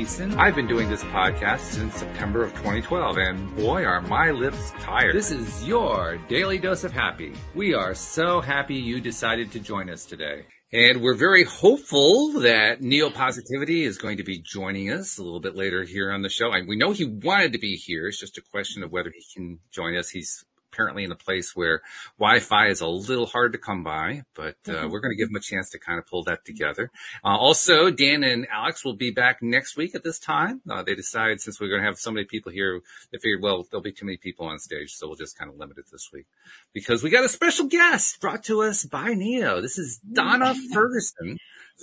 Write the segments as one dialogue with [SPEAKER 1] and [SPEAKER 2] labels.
[SPEAKER 1] Thiessen.
[SPEAKER 2] I've been doing this podcast since September of 2012, and boy, are my lips tired.
[SPEAKER 1] This is your daily dose of happy. We are so happy you decided to join us today.
[SPEAKER 2] And we're very hopeful that Neo Positivity is going to be joining us a little bit later here on the show. And we know he wanted to be here. It's just a question of whether he can join us. He's apparently in a place where Wi-Fi is a little hard to come by, but uh, mm-hmm. we're going to give them a chance to kind of pull that together. Uh, also, Dan and Alex will be back next week at this time. Uh, they decided since we're going to have so many people here, they figured, well, there'll be too many people on stage, so we'll just kind of limit it this week because we got a special guest brought to us by Neo. This is Donna Ferguson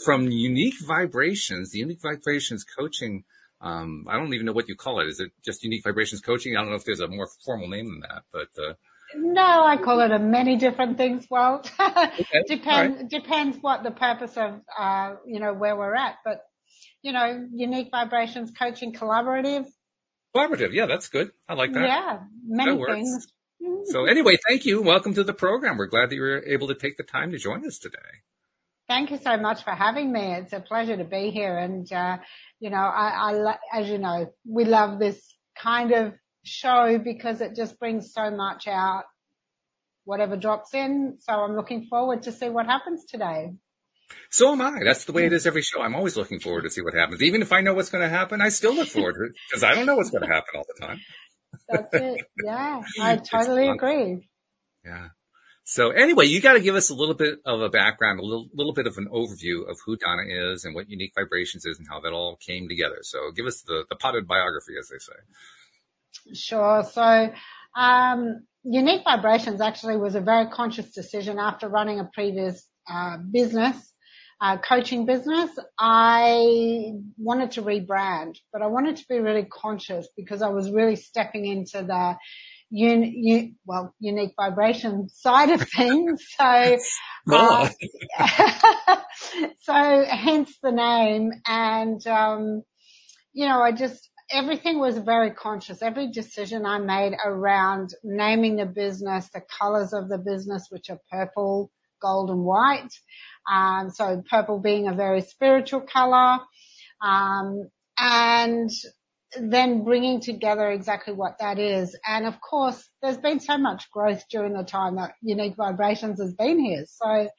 [SPEAKER 2] from Unique Vibrations, the Unique Vibrations coaching um, I don't even know what you call it. Is it just unique vibrations coaching? I don't know if there's a more formal name than that, but, uh,
[SPEAKER 3] no, I call it a many different things, Walt. okay. depends, right. depends what the purpose of, uh, you know, where we're at, but, you know, unique vibrations coaching collaborative.
[SPEAKER 2] Collaborative. Yeah, that's good. I like that.
[SPEAKER 3] Yeah, many things.
[SPEAKER 2] So anyway, thank you. Welcome to the program. We're glad that you were able to take the time to join us today.
[SPEAKER 3] Thank you so much for having me. It's a pleasure to be here. And, uh, you know, I, I, as you know, we love this kind of show because it just brings so much out, whatever drops in. So I'm looking forward to see what happens today.
[SPEAKER 2] So am I. That's the way it mm. is every show. I'm always looking forward to see what happens. Even if I know what's going to happen, I still look forward to it because I don't know what's going to happen all the time.
[SPEAKER 3] That's it. Yeah, I totally agree.
[SPEAKER 2] Yeah. So anyway, you got to give us a little bit of a background, a little, little bit of an overview of who Donna is and what Unique Vibrations is and how that all came together. So give us the, the potted biography, as they say.
[SPEAKER 3] Sure. So, um, Unique Vibrations actually was a very conscious decision after running a previous, uh, business, uh, coaching business. I wanted to rebrand, but I wanted to be really conscious because I was really stepping into the un, un, well, unique vibration side of things. So, uh, so hence the name. And, um, you know, I just, everything was very conscious. Every decision I made around naming the business, the colors of the business, which are purple, gold and white. Um, so purple being a very spiritual color. Um, and then bringing together exactly what that is. And of course, there's been so much growth during the time that Unique Vibrations has been here. So,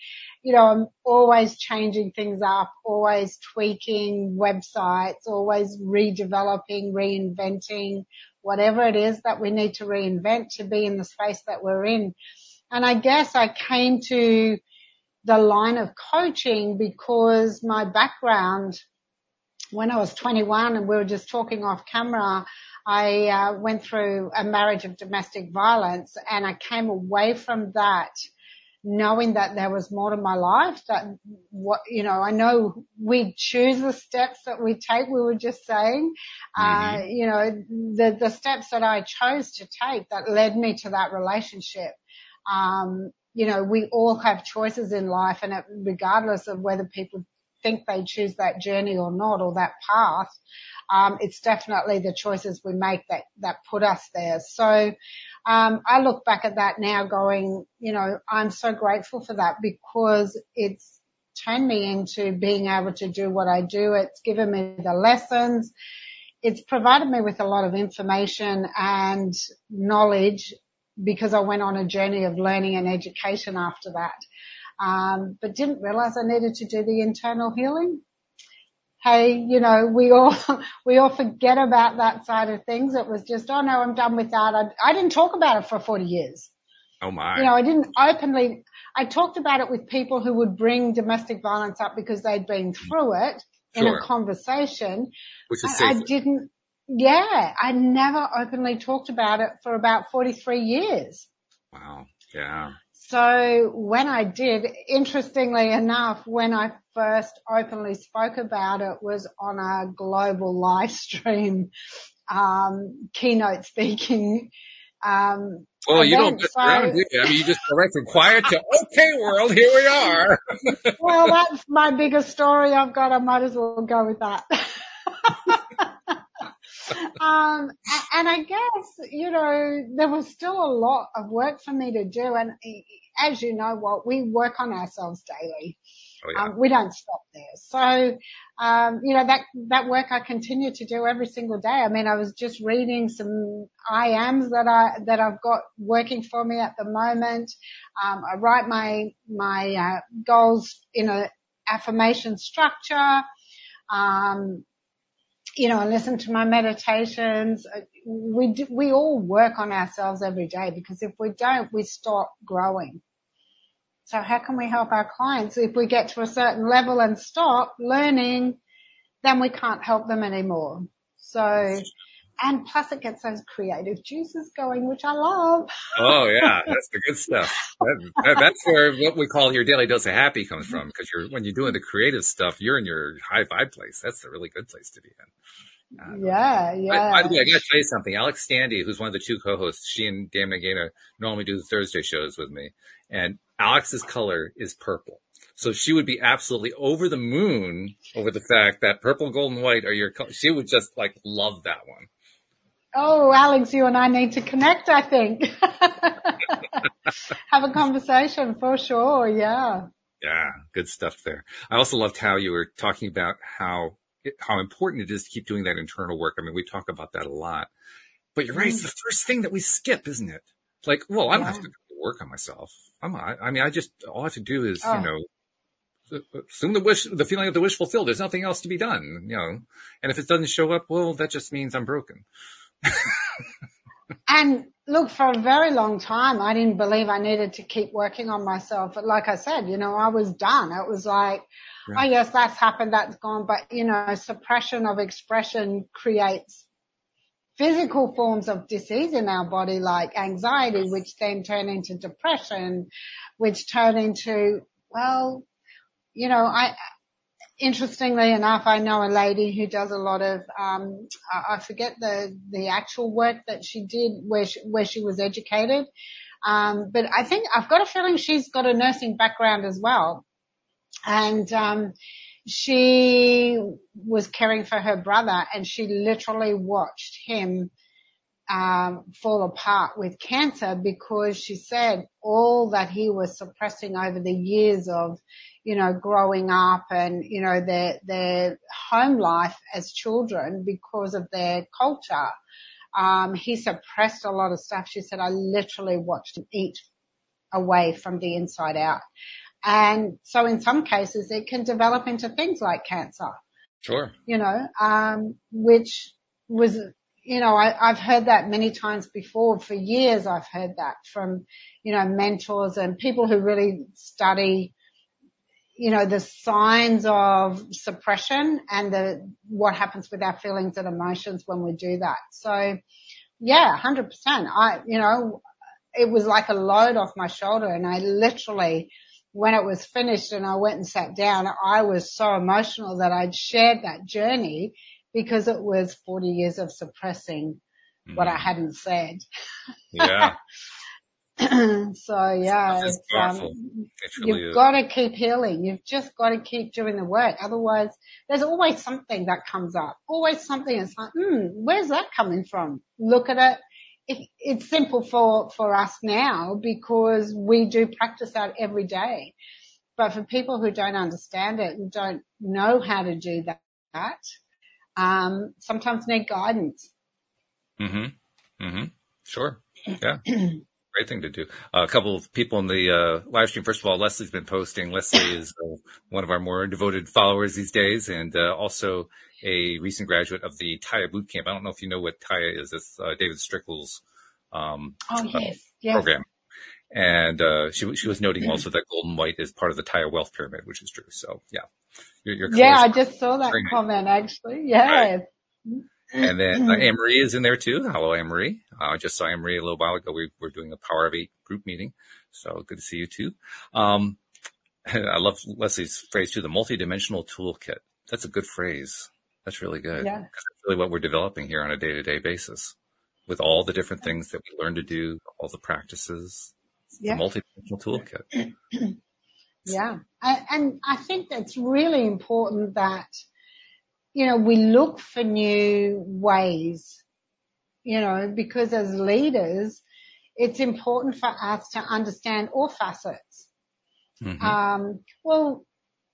[SPEAKER 3] you know, I'm always changing things up, always tweaking websites, always redeveloping, reinventing, whatever it is that we need to reinvent to be in the space that we're in. And I guess I came to the line of coaching because my background when I was 21 and we were just talking off camera, I uh, went through a marriage of domestic violence and I came away from that knowing that there was more to my life that what you know i know we choose the steps that we take we were just saying uh, mm-hmm. uh you know the the steps that i chose to take that led me to that relationship um you know we all have choices in life and it, regardless of whether people think they choose that journey or not or that path. Um, it's definitely the choices we make that, that put us there. So, um, I look back at that now going, you know, I'm so grateful for that because it's turned me into being able to do what I do. It's given me the lessons. It's provided me with a lot of information and knowledge because I went on a journey of learning and education after that um, but didn't realize I needed to do the internal healing. Hey, you know, we all, we all forget about that side of things. It was just, oh no, I'm done with that. I, I didn't talk about it for 40 years.
[SPEAKER 2] Oh my.
[SPEAKER 3] You know, I didn't openly, I talked about it with people who would bring domestic violence up because they'd been through it sure. in a conversation.
[SPEAKER 2] Which is
[SPEAKER 3] I, I didn't, yeah, I never openly talked about it for about 43 years.
[SPEAKER 2] Wow. Yeah.
[SPEAKER 3] So when I did, interestingly enough, when I first openly spoke about it was on a global live stream, um, keynote speaking, um,
[SPEAKER 2] well, you don't get so, around, do you? I mean, you just go right from quiet to, okay, world, here we are.
[SPEAKER 3] well, that's my biggest story I've got. I might as well go with that. um, and I guess, you know, there was still a lot of work for me to do. And as you know, what we work on ourselves daily. Oh, yeah. um, we don't stop there. So, um, you know, that, that work I continue to do every single day. I mean, I was just reading some IAMs that I, that I've got working for me at the moment. Um, I write my, my, uh, goals in a affirmation structure. Um, you know, and listen to my meditations. Uh, we do, we all work on ourselves every day because if we don't, we stop growing. So how can we help our clients? If we get to a certain level and stop learning, then we can't help them anymore. So, and plus it gets those creative juices going, which I love.
[SPEAKER 2] Oh yeah, that's the good stuff. That, that's where what we call your daily dose of happy comes from. Because you're when you're doing the creative stuff, you're in your high vibe place. That's a really good place to be in.
[SPEAKER 3] Yeah, yeah.
[SPEAKER 2] By, by, the way, I gotta tell you something. Alex Standy, who's one of the two co-hosts, she and Dan Magana normally do the Thursday shows with me. And Alex's color is purple. So she would be absolutely over the moon over the fact that purple, gold, and white are your color. She would just like love that one.
[SPEAKER 3] Oh, Alex, you and I need to connect, I think. Have a conversation for sure. Yeah.
[SPEAKER 2] Yeah. Good stuff there. I also loved how you were talking about how, how important it is to keep doing that internal work. I mean, we talk about that a lot, but you're right. It's the mm. first thing that we skip, isn't it? Like, well, I don't yeah. have to work on myself. I'm not. I mean, I just, all I have to do is, oh. you know, assume the wish, the feeling of the wish fulfilled. There's nothing else to be done, you know, and if it doesn't show up, well, that just means I'm broken.
[SPEAKER 3] And look, for a very long time, I didn't believe I needed to keep working on myself. But like I said, you know, I was done. It was like, right. oh yes, that's happened, that's gone. But you know, suppression of expression creates physical forms of disease in our body like anxiety, which then turn into depression, which turn into, well, you know, I, interestingly enough, I know a lady who does a lot of, um, I forget the, the actual work that she did where she, where she was educated. Um, but I think I've got a feeling she's got a nursing background as well. And, um, she was caring for her brother and she literally watched him um, fall apart with cancer because she said all that he was suppressing over the years of, you know, growing up and, you know, their, their home life as children because of their culture. Um, he suppressed a lot of stuff. She said, I literally watched him eat away from the inside out. And so in some cases it can develop into things like cancer.
[SPEAKER 2] Sure.
[SPEAKER 3] You know, um, which was, you know, I, I've heard that many times before. For years I've heard that from, you know, mentors and people who really study, you know, the signs of suppression and the, what happens with our feelings and emotions when we do that. So yeah, hundred percent. I, you know, it was like a load off my shoulder and I literally when it was finished and I went and sat down, I was so emotional that I'd shared that journey because it was 40 years of suppressing mm. what I mm. hadn't said.
[SPEAKER 2] Yeah.
[SPEAKER 3] so yeah, it's, um, you've got to keep healing. You've just got to keep doing the work. Otherwise, there's always something that comes up. Always something that's like, hmm, where's that coming from? Look at it, it, it's simple for, for us now because we do practice that every day. But for people who don't understand it and don't know how to do that, um, sometimes need guidance.
[SPEAKER 2] Mm-hmm. Mm-hmm. Sure. Yeah. Great thing to do. Uh, a couple of people in the uh, live stream. First of all, Leslie's been posting. Leslie is uh, one of our more devoted followers these days, and uh, also a recent graduate of the Taya Boot Camp. I don't know if you know what Taya is. It's uh, David Strickle's um,
[SPEAKER 3] oh, yes. yes.
[SPEAKER 2] program. And uh, she she was noting also that golden white is part of the Taya wealth pyramid, which is true. So yeah,
[SPEAKER 3] your, yeah, I just saw that comment actually. Yeah. Right.
[SPEAKER 2] And then uh, Anne-Marie is in there too. Hello, Anne-Marie. Uh, I just saw Anne-Marie a little while ago. We were doing a Power of Eight group meeting. So good to see you too. Um, I love Leslie's phrase too, the multidimensional toolkit. That's a good phrase. That's really good.
[SPEAKER 3] Yeah. That's
[SPEAKER 2] really what we're developing here on a day to day basis with all the different things that we learn to do, all the practices, yeah. the multidimensional toolkit.
[SPEAKER 3] yeah. And I think that's really important that, you know, we look for new ways, you know, because as leaders, it's important for us to understand all facets. Mm-hmm. Um, well,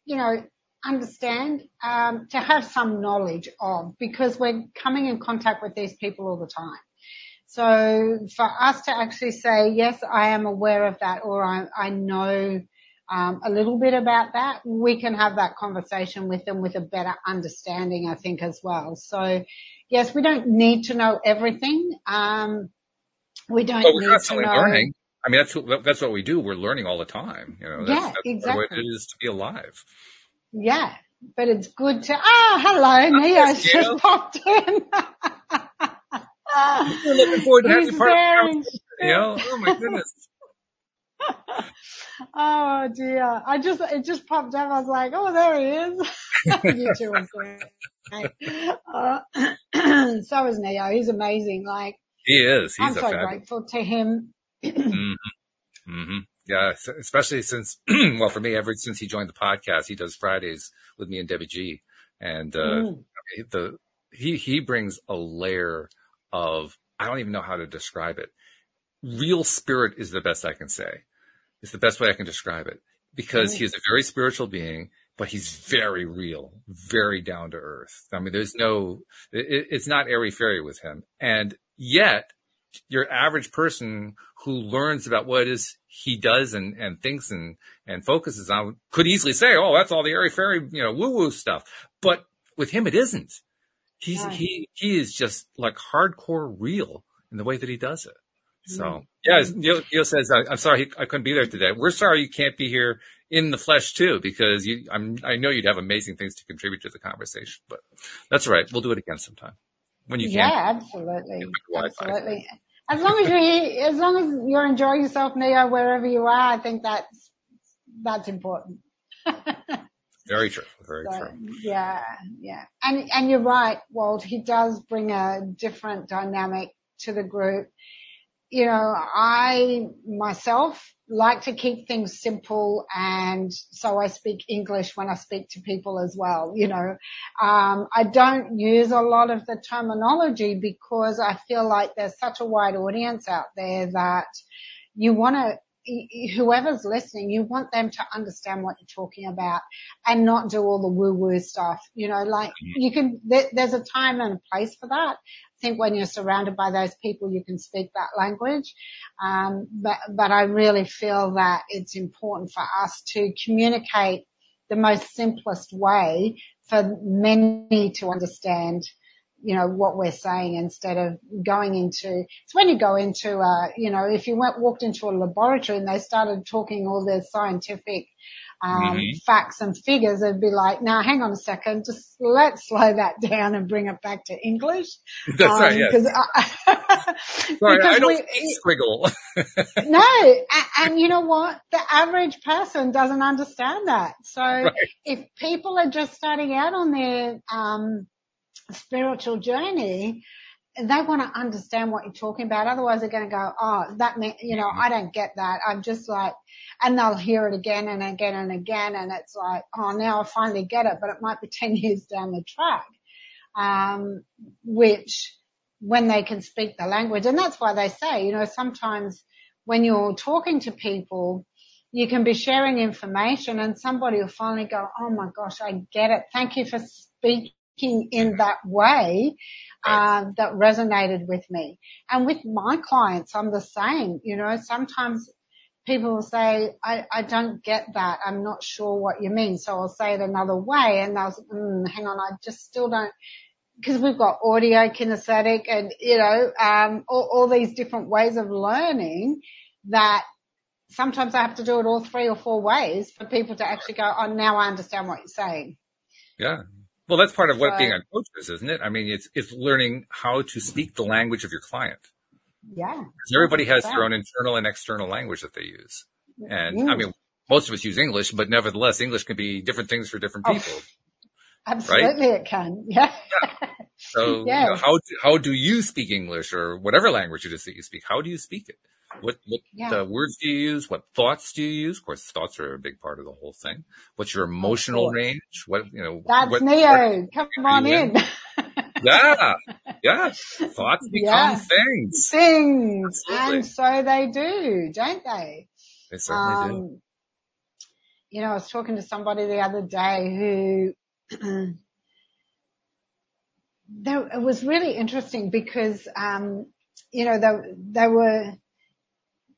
[SPEAKER 3] you know, understand, um, to have some knowledge of, because we're coming in contact with these people all the time. So for us to actually say, yes, I am aware of that, or I, I know um, a little bit about that, we can have that conversation with them with a better understanding, I think, as well. So yes, we don't need to know everything. Um, we don't
[SPEAKER 2] but we're
[SPEAKER 3] need
[SPEAKER 2] constantly
[SPEAKER 3] to know.
[SPEAKER 2] learning. I mean, that's what, that's what we do. We're learning all the time. You know, that's,
[SPEAKER 3] Yeah,
[SPEAKER 2] that's
[SPEAKER 3] exactly.
[SPEAKER 2] what it is to be alive.
[SPEAKER 3] Yeah, but it's good to, ah, hello, Neo's
[SPEAKER 2] Neo.
[SPEAKER 3] just popped in.
[SPEAKER 2] We're looking forward to having you part of the. You know? Oh my goodness.
[SPEAKER 3] Oh dear. I just, it just popped up. I was like, oh, there he is. you two are great. Uh, so is Neo. He's amazing. Like,
[SPEAKER 2] He is. He's
[SPEAKER 3] I'm so grateful to him.
[SPEAKER 2] hmm hmm Yeah, especially since, well, for me, ever since he joined the podcast, he does Fridays with me and Debbie G, and uh,
[SPEAKER 3] Mm.
[SPEAKER 2] the he he brings a layer of I don't even know how to describe it. Real spirit is the best I can say. It's the best way I can describe it because he is a very spiritual being, but he's very real, very down to earth. I mean, there's no, it, it's not airy fairy with him, and yet your average person who learns about what it is he does and, and thinks and, and focuses on could easily say, oh, that's all the airy fairy, you know, woo woo stuff. But with him, it isn't. He's,
[SPEAKER 3] Right.
[SPEAKER 2] he, he is just like hardcore real in the way that he does it. So
[SPEAKER 3] Mm.
[SPEAKER 2] yeah, as Neo, Neo says, I'm sorry I couldn't be there today. We're sorry you can't be here in the flesh too, because you, I'm, I know you'd have amazing things to contribute to the conversation, but that's all right. We'll do it again sometime when you can.
[SPEAKER 3] Yeah, absolutely.
[SPEAKER 2] Get back to Wi-Fi.
[SPEAKER 3] Absolutely. As long as you're as long as you're enjoying yourself, Neo, wherever you are, I think that's, that's important.
[SPEAKER 2] Very true. Very
[SPEAKER 3] So,
[SPEAKER 2] true.
[SPEAKER 3] yeah, yeah. And, and you're right, Walt, he does bring a different dynamic to the group. You know, I myself like to keep things simple and so I speak English when I speak to people as well, you know. Um, I don't use a lot of the terminology because I feel like there's such a wide audience out there that you want to whoever's listening, you want them to understand what you're talking about and not do all the woo woo stuff. You know, like you can, there, there's a time and a place for that. Think when you're surrounded by those people, you can speak that language. Um, but, but I really feel that it's important for us to communicate the most simplest way for many to understand you know, what we're saying instead of going into, it's when you go into, uh, you know, if you went, walked into a laboratory and they started talking all their scientific, um,
[SPEAKER 2] Mhm.
[SPEAKER 3] facts and figures, it'd be like, now hang on a second, just let's slow that down and bring it back to English.
[SPEAKER 2] That's right.
[SPEAKER 3] Um,
[SPEAKER 2] Yes.
[SPEAKER 3] 'cause I,
[SPEAKER 2] Sorry,
[SPEAKER 3] because
[SPEAKER 2] I don't
[SPEAKER 3] we-
[SPEAKER 2] squiggle.
[SPEAKER 3] no, a- and you know what? The average person doesn't understand that. So
[SPEAKER 2] Right.
[SPEAKER 3] if people are just starting out on their um, spiritual journey, they want to understand what you're talking about. Otherwise, they're going to go, "Oh, that mean, you know, I don't get that." I'm just like, and they'll hear it again and again and again, and it's like, "Oh, now I finally get it," but it might be ten years down the track. Um, which when they can speak the language, and that's why they say, you know, sometimes when you're talking to people, you can be sharing information and somebody will finally go, oh my gosh, I get it. Thank you for speaking in that way uh, that resonated with me. And with my clients, I'm the same. You know, sometimes people will say, I, I don't get that. I'm not sure what you mean. So I'll say it another way and they'll say, mm, hang on, I just still don't, because we've got audio kinesthetic and, you know, um, all, all these different ways of learning that sometimes I have to do it all three or four ways for people to actually go, oh, now I understand what you're saying.
[SPEAKER 2] Yeah. Well, that's part of what
[SPEAKER 3] So-
[SPEAKER 2] being a coach is, isn't it? I mean, it's, it's learning how to speak the language of your client.
[SPEAKER 3] Yeah.
[SPEAKER 2] everybody has
[SPEAKER 3] 100%.
[SPEAKER 2] their own internal and external language that they use. And I
[SPEAKER 3] Mm,
[SPEAKER 2] mean, most of us use English, but nevertheless, English can be different things for different
[SPEAKER 3] Oh,
[SPEAKER 2] people.
[SPEAKER 3] absolutely it can. Yeah.
[SPEAKER 2] So you
[SPEAKER 3] Yeah.
[SPEAKER 2] know, how, do, how do you speak English or whatever language it is that you speak? How do you speak it? What, what
[SPEAKER 3] Yeah.
[SPEAKER 2] uh, words do you use? What thoughts do you use? Of course, thoughts are a big part of the whole thing. What's your emotional range? What, you know,
[SPEAKER 3] That's
[SPEAKER 2] what,
[SPEAKER 3] Neo. Come on in.
[SPEAKER 2] in? yeah, yeah. Thoughts become
[SPEAKER 3] Yeah.
[SPEAKER 2] things.
[SPEAKER 3] Things.
[SPEAKER 2] Absolutely.
[SPEAKER 3] And so they do, don't they?
[SPEAKER 2] They certainly do.
[SPEAKER 3] Um, you know, I was talking to somebody the other day who, there, it was really interesting because, um, you know, they, they were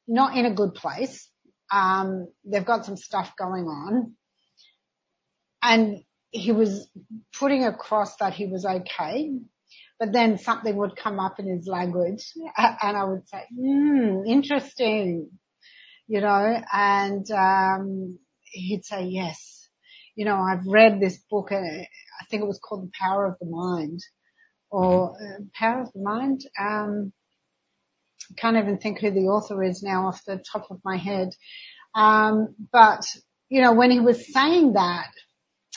[SPEAKER 3] not in a good place. Um, they've got some stuff going on and he was putting across that he was okay, but then something would come up in his language and I would say, hmm, interesting, you know, and, um, he'd say, yes, you know, I've read this book, uh, I think it was called The Power of the Mind or uh, Power of the Mind. Um, can't even think who the author is now off the top of my head. Um, but you know, when he was saying that,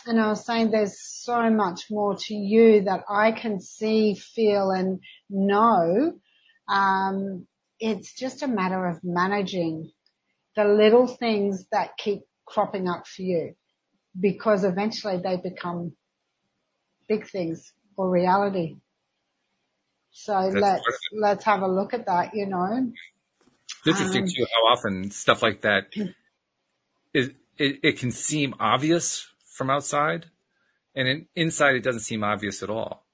[SPEAKER 3] and I was saying there's so much more to you that I can see, feel and know. Um, it's just a matter of managing the little things that keep cropping up for you because eventually they become big things or reality. So That's let's, let's have a look at that, you know.
[SPEAKER 2] It's interesting um, too how often stuff like that is, it, it can seem obvious from outside and in, inside it doesn't seem obvious at all.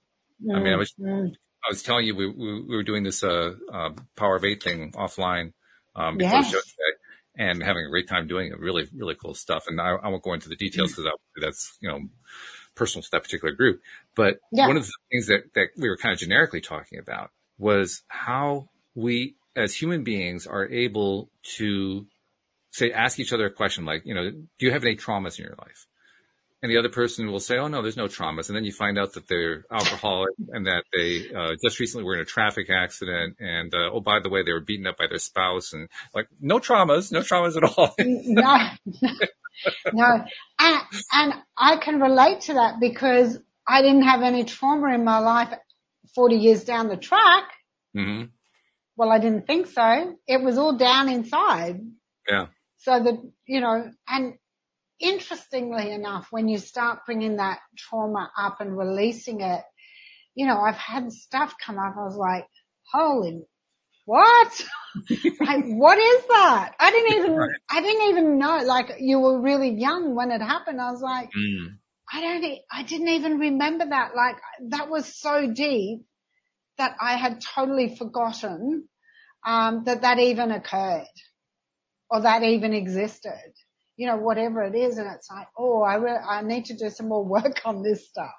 [SPEAKER 2] Mm, I mean, I was, mm. I was telling you we, we, we were doing this, uh, uh, power of eight thing offline, um, before yes. the show today and having a great time doing it. Really, really cool stuff. And I, I won't go into the details because mm. that's, you know, personal to that particular group. But yeah. one of the things that, that we were kind of generically talking about was how we as human beings are able to say, ask each other a question like, you know, do you have any traumas in your life? And the other person will say, oh no, there's no traumas. And then you find out that they're alcoholic and that they, uh, just recently were in a traffic accident. And, uh, oh, by the way, they were beaten up by their spouse and like, no traumas, no traumas at all.
[SPEAKER 3] no, no. And, and I can relate to that because I didn't have any trauma in my life 40 years down the track. Mm-hmm. Well, I didn't think so. It was all down inside.
[SPEAKER 2] Yeah.
[SPEAKER 3] So that, you know, and interestingly enough, when you start bringing that trauma up and releasing it, you know, I've had stuff come up. I was like, holy, what? like, what is that? I didn't even, right. I didn't even know, like you were really young when it happened. I was like, mm. I don't, I didn't even remember that. Like that was so deep that I had totally forgotten, um, that that even occurred or that even existed you know, whatever it is. And it's like, oh, I re- I need to do some more work on this stuff.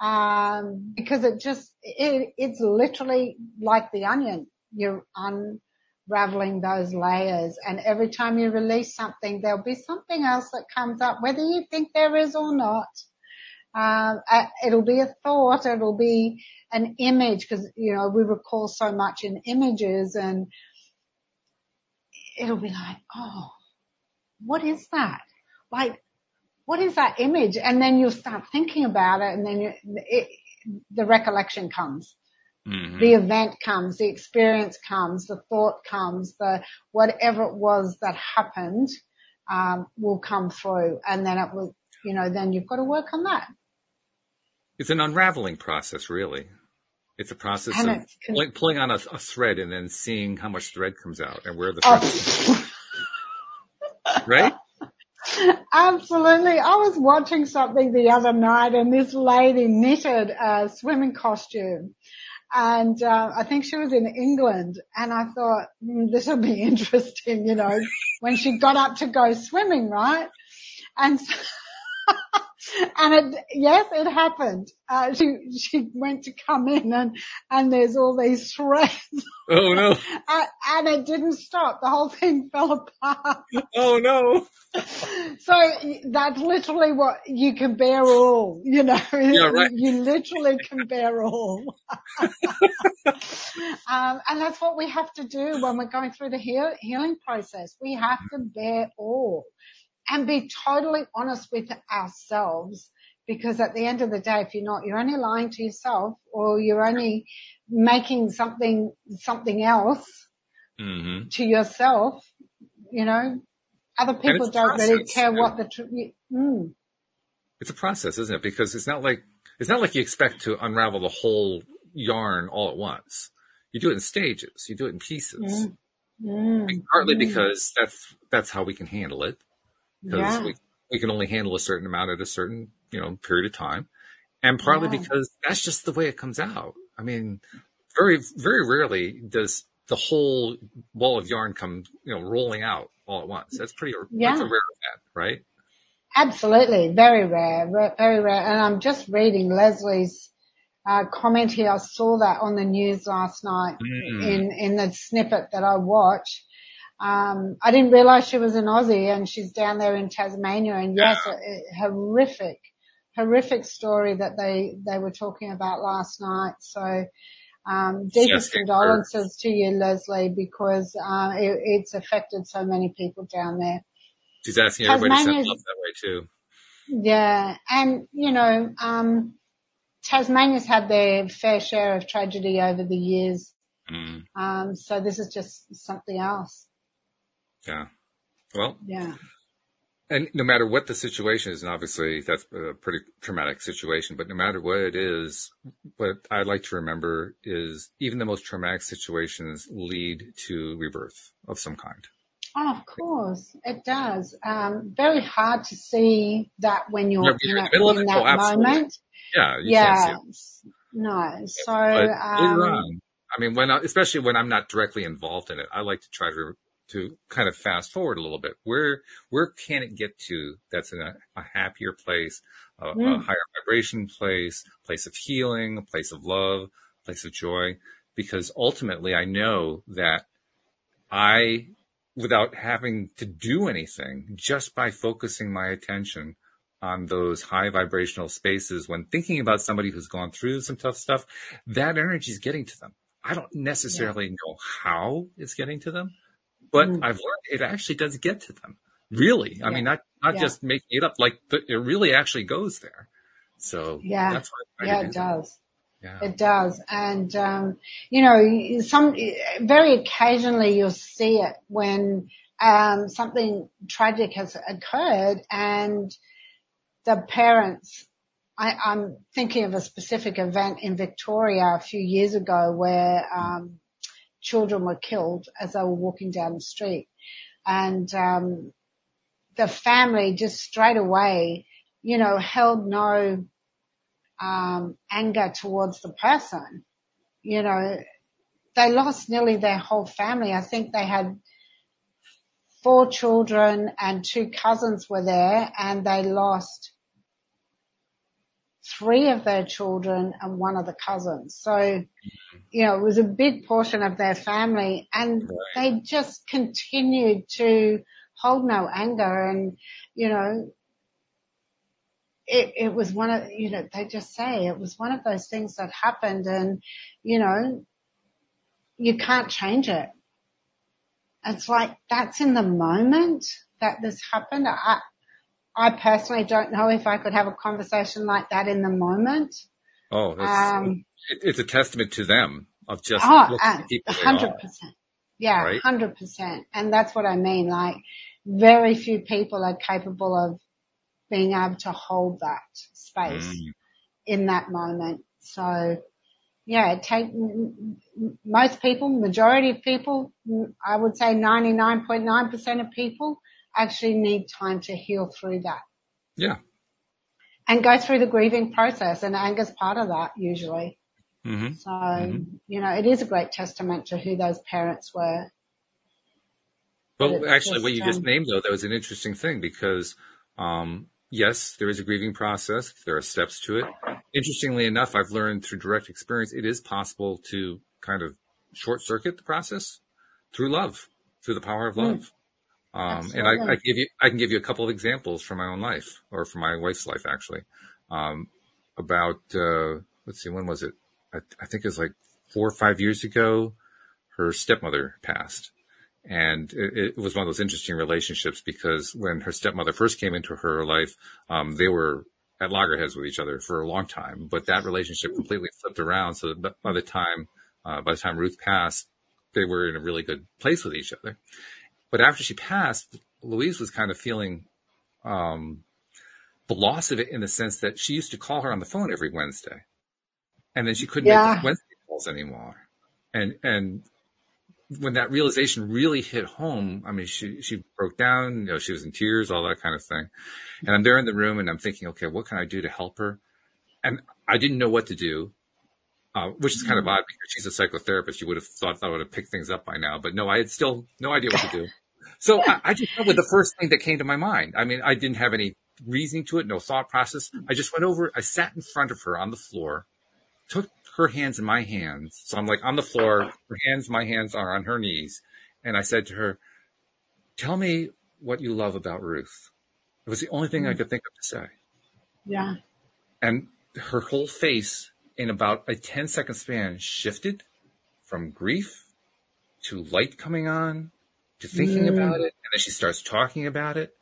[SPEAKER 3] Um, because it just, it, it's literally like the onion. You're unraveling those layers and every time you release something, there'll be something else that comes up, whether you think there is or not. Um, it'll be a thought, it'll be an image because, you know, we recall so much in images and it'll be like, oh, what is that? Like, what is that image? And then you'll start thinking about it and then you, it, the recollection comes. Mm-hmm. The event comes, the experience comes, the thought comes, the whatever it was that happened, um, will come through and then it will, you know, then you've got to work on that.
[SPEAKER 2] It's an unraveling process, really. It's a process and of con- pulling on a, a, thread and then seeing how much thread comes out and where the thread oh right?
[SPEAKER 3] Absolutely. I was watching something the other night and this lady knitted a swimming costume and uh, I think she was in England and I thought mm, this will be interesting, you know, when she got up to go swimming, right? And so and it, yes, it happened. Uh, she, she went to come in and, and there's all these threads.
[SPEAKER 2] Oh no.
[SPEAKER 3] and, and it didn't stop. The whole thing fell apart.
[SPEAKER 2] Oh no.
[SPEAKER 3] so that's literally what you can bear all, you know,
[SPEAKER 2] yeah, right.
[SPEAKER 3] you literally can bear all. um, and that's what we have to do when we're going through the heal, healing process. We have to bear all and be totally honest with ourselves because at the end of the day, if you're not, you're only lying to yourself or you're only making something, something else mm-hmm. to yourself, you know, other people don't process, really care what the, tr- mm.
[SPEAKER 2] it's a process, isn't it? Because it's not like, it's not like you expect to unravel the whole yarn all at once. You do it in stages. You do it in pieces. Mm. Mm. partly mm. because that's, that's how we can handle it because yeah. we, we can only handle a certain amount at a certain, you know, period of time. And partly
[SPEAKER 3] Yeah.
[SPEAKER 2] because that's just the way it comes out. I mean, very, very rarely does the whole ball of yarn come, you know, rolling out all at once. That's pretty, that's a
[SPEAKER 3] Yeah.
[SPEAKER 2] rare event, right?
[SPEAKER 3] Absolutely, very rare, very rare. And I'm just reading Leslie's uh, comment here. I saw that on the news last night
[SPEAKER 2] Mm.
[SPEAKER 3] in in the snippet that I watched. Um, I didn't realize she was an Aussie and she's down there in Tasmania. And yes, a, a horrific, horrific story that they they were talking about last night. So. Um, deepest
[SPEAKER 2] Yes,
[SPEAKER 3] condolences to you, Leslie, because uh, it, it's affected so many people down there.
[SPEAKER 2] She's asking everybody to send love that way too.
[SPEAKER 3] Yeah, and you know, um, Tasmania's had their fair share of tragedy over the years.
[SPEAKER 2] Mm.
[SPEAKER 3] Um, so this is just something else.
[SPEAKER 2] Yeah. Well,
[SPEAKER 3] Yeah.
[SPEAKER 2] And no matter what the situation is, and obviously that's a pretty traumatic situation, but no matter what it is, what I like to remember is even the most traumatic situations lead to rebirth of some kind.
[SPEAKER 3] Oh, of course, it does. Um, very hard to see that when you're
[SPEAKER 2] you're in
[SPEAKER 3] a-
[SPEAKER 2] the middle of
[SPEAKER 3] in that
[SPEAKER 2] Oh,
[SPEAKER 3] moment.
[SPEAKER 2] Yeah. You
[SPEAKER 3] Yeah.
[SPEAKER 2] can't see it.
[SPEAKER 3] No. So,
[SPEAKER 2] But later
[SPEAKER 3] um,
[SPEAKER 2] on, I mean, when I, especially when I'm not directly involved in it, I like to try to to kind of fast forward a little bit. Where where can it get to? That's in a, a happier place, a, a
[SPEAKER 3] Mm.
[SPEAKER 2] higher vibration place, place of healing, a place of love, place of joy. Because ultimately, I know that I, without having to do anything, just by focusing my attention on those high vibrational spaces when thinking about somebody who's gone through some tough stuff, that energy is getting to them. I don't necessarily know how it's getting to them, but
[SPEAKER 3] Mm.
[SPEAKER 2] I've learned it actually does get to them. Really. I
[SPEAKER 3] Yeah.
[SPEAKER 2] mean, not, not
[SPEAKER 3] Yeah.
[SPEAKER 2] just making it up, like, it really actually goes there. So
[SPEAKER 3] Yeah.
[SPEAKER 2] that's what
[SPEAKER 3] yeah, it
[SPEAKER 2] do.
[SPEAKER 3] does.
[SPEAKER 2] Yeah.
[SPEAKER 3] It does. And, um, you know, some, very occasionally you'll see it when, um, something tragic has occurred and the parents, I, I'm thinking of a specific event in Victoria a few years ago where, um, children were killed as they were walking down the street and, um, the family just straight away, you know, held no, um, anger towards the person. You know, they lost nearly their whole family. I think they had four children and two cousins were there and they lost three of their children and one of the cousins. So, you know, it was a big portion of their family and they just continued to hold no anger and, you know, it, it was one of, you know, they just say it was one of those things that happened and, you know, you can't change it. It's like that's in the moment that this happened. I, I personally don't know if I could have a conversation like that in the moment.
[SPEAKER 2] Oh, that's,
[SPEAKER 3] Um,
[SPEAKER 2] it, it's a testament to them of just
[SPEAKER 3] Oh,
[SPEAKER 2] looking
[SPEAKER 3] a
[SPEAKER 2] at people they
[SPEAKER 3] hundred percent. Yeah,
[SPEAKER 2] Right?
[SPEAKER 3] hundred percent. And that's what I mean. Like very few people are capable of being able to hold that space
[SPEAKER 2] Mm.
[SPEAKER 3] in that moment. So yeah, take most people, majority of people, I would say 99.9% of people actually need time to heal through that
[SPEAKER 2] Yeah.
[SPEAKER 3] and go through the grieving process and anger's part of that usually.
[SPEAKER 2] hmm
[SPEAKER 3] So,
[SPEAKER 2] Mhm.
[SPEAKER 3] you know, it is a great testament to who those parents were.
[SPEAKER 2] Well, actually, what you just
[SPEAKER 3] um,
[SPEAKER 2] named though, that was an interesting thing because, um, yes, there is a grieving process. There are steps to it. Interestingly enough, I've learned through direct experience, it is possible to kind of short circuit the process through love, through the power of
[SPEAKER 3] Hmm.
[SPEAKER 2] love. Um, and I, I give you, I can give you a couple of examples from my own life or from my wife's life, actually. Um, about, uh, let's see, when was it? I, I think it was like four or five years ago. Her stepmother passed. And it, it was one of those interesting relationships because when her stepmother first came into her life, um, they were at loggerheads with each other for a long time, but that relationship completely flipped around. So that by the time, uh, by the time Ruth passed, they were in a really good place with each other. But after she passed, Louise was kind of feeling, um, the loss of it in the sense that she used to call her on the phone every Wednesday and then she couldn't
[SPEAKER 3] Yeah.
[SPEAKER 2] make the Wednesday calls anymore. And, and when that realization really hit home, I mean, she, she broke down, you know, she was in tears, all that kind of thing. And I'm there in the room and I'm thinking, okay, what can I do to help her? And I didn't know what to do. Uh, which is kind of odd because she's a psychotherapist. You would have thought I would have picked things up by now, but no, I had still no idea what to do. So I, I just went with the first thing that came to my mind. I mean, I didn't have any reasoning to it, no thought process. I just went over, I sat in front of her on the floor, took her hands in my hands. So I'm like on the floor, her hands, my hands are on her knees. And I said to her, tell me what you love about Ruth. It was the only thing I could think of to say.
[SPEAKER 3] Yeah.
[SPEAKER 2] And her whole face in about a 10 second span shifted from grief to light coming on to thinking
[SPEAKER 3] Mm.
[SPEAKER 2] about it. And then she starts talking about it.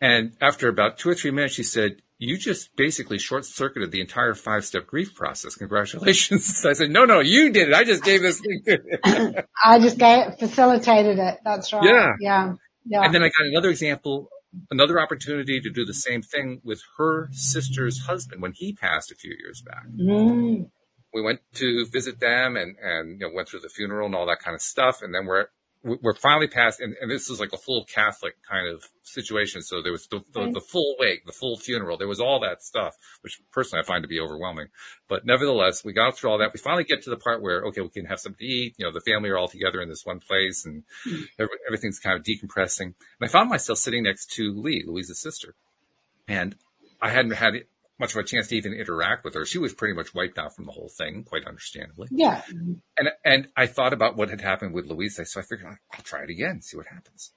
[SPEAKER 2] And after about two or three minutes, she said, you just basically short circuited the entire five step grief process. Congratulations. I said, no, no, you did it. I just gave this thing to you.
[SPEAKER 3] I just gave, facilitated it. That's right.
[SPEAKER 2] Yeah.
[SPEAKER 3] Yeah. Yeah.
[SPEAKER 2] And then I got another example, another opportunity to do the same thing with her sister's husband when he passed a few years back.
[SPEAKER 3] Mm.
[SPEAKER 2] we went to visit them and, and, you know, went through the funeral and all that kind of stuff. And then we're, we're finally past, and, and this is like a full Catholic kind of situation. So there was the, the, the full wake, the full funeral. There was all that stuff, which personally I find to be overwhelming. But nevertheless, we got through all that. We finally get to the part where, okay, we can have something to eat. You know, the family are all together in this one place and hmm. every, everything's kind of decompressing. And I found myself sitting next to Lee, Louise's sister. And I hadn't had much of a chance to even interact with her. She was pretty much wiped out from the whole thing, quite understandably.
[SPEAKER 3] Yeah.
[SPEAKER 2] And and I thought about what had happened with Louise, so I figured I'll, I'll try it again, see what happens.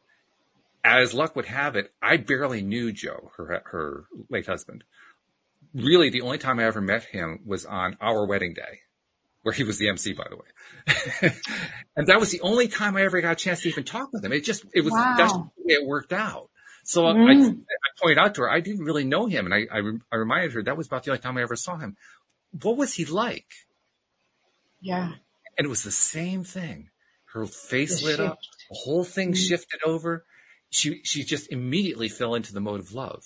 [SPEAKER 2] As luck would have it, I barely knew Joe, her her late husband. Really, the only time I ever met him was on our wedding day, where he was the MC, by the way. and that was the only time I ever got a chance to even talk with him. It just it was
[SPEAKER 3] Wow.
[SPEAKER 2] that's the way it worked out. So I,
[SPEAKER 3] Mm.
[SPEAKER 2] I pointed out to her, I didn't really know him, and I, I I reminded her that was about the only time I ever saw him. What was he like?
[SPEAKER 3] Yeah.
[SPEAKER 2] And it was the same thing. Her face
[SPEAKER 3] The
[SPEAKER 2] lit up. The whole thing
[SPEAKER 3] Mm.
[SPEAKER 2] shifted over. She she just immediately fell into the mode of love.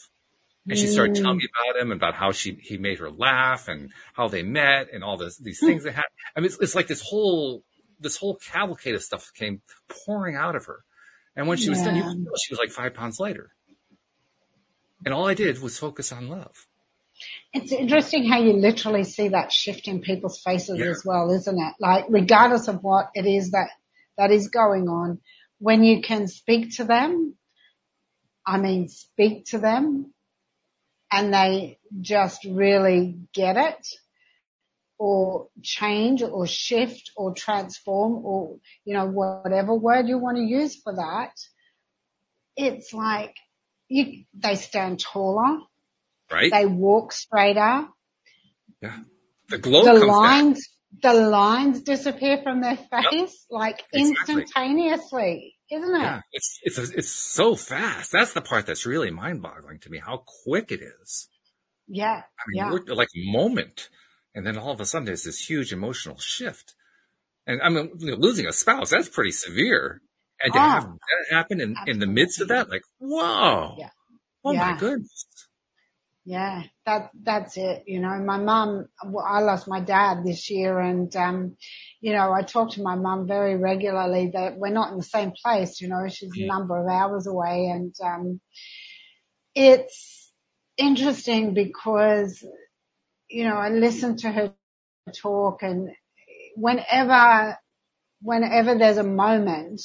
[SPEAKER 2] And she started telling
[SPEAKER 3] Mm.
[SPEAKER 2] me about him, and about how she he made her laugh and how they met and all this these
[SPEAKER 3] Hmm.
[SPEAKER 2] things that happened. I mean, it's, it's like this whole this whole cavalcade of stuff came pouring out of her. And when she was done, you
[SPEAKER 3] Yeah.
[SPEAKER 2] feel she was like five pounds lighter. And all I did was focus on love.
[SPEAKER 3] It's interesting how you literally see that shift in people's faces
[SPEAKER 2] Yeah.
[SPEAKER 3] as well, isn't it? Like regardless of what it is that, that is going on, when you can speak to them, I mean speak to them and they just really get it or change or shift or transform or, you know, whatever word you want to use for that. It's like you, they stand taller.
[SPEAKER 2] Right?
[SPEAKER 3] They walk straighter. Yeah.
[SPEAKER 2] the glow
[SPEAKER 3] the lines, the lines disappear from their face like
[SPEAKER 2] Exactly.
[SPEAKER 3] instantaneously, isn't it?
[SPEAKER 2] Yeah, it's it's it's so fast. That's the part that's really mind-boggling to me. How quick it is.
[SPEAKER 3] Yeah.
[SPEAKER 2] I mean,
[SPEAKER 3] Yeah.
[SPEAKER 2] like a moment, and then all of a sudden there's this huge emotional shift. And I mean, losing a spouse that's pretty severe, and to
[SPEAKER 3] Ah.
[SPEAKER 2] have that happen in in the midst of that, like, whoa,
[SPEAKER 3] Yeah.
[SPEAKER 2] oh my goodness,
[SPEAKER 3] Yeah, that that's it. You know, my mum, well, I lost my dad this year, and um, you know, I talk to my mum very regularly. That we're not in the same place. You know, she's a
[SPEAKER 2] Mm.
[SPEAKER 3] number of hours away, and um, it's interesting because you know I listen to her talk, and whenever whenever there's a moment,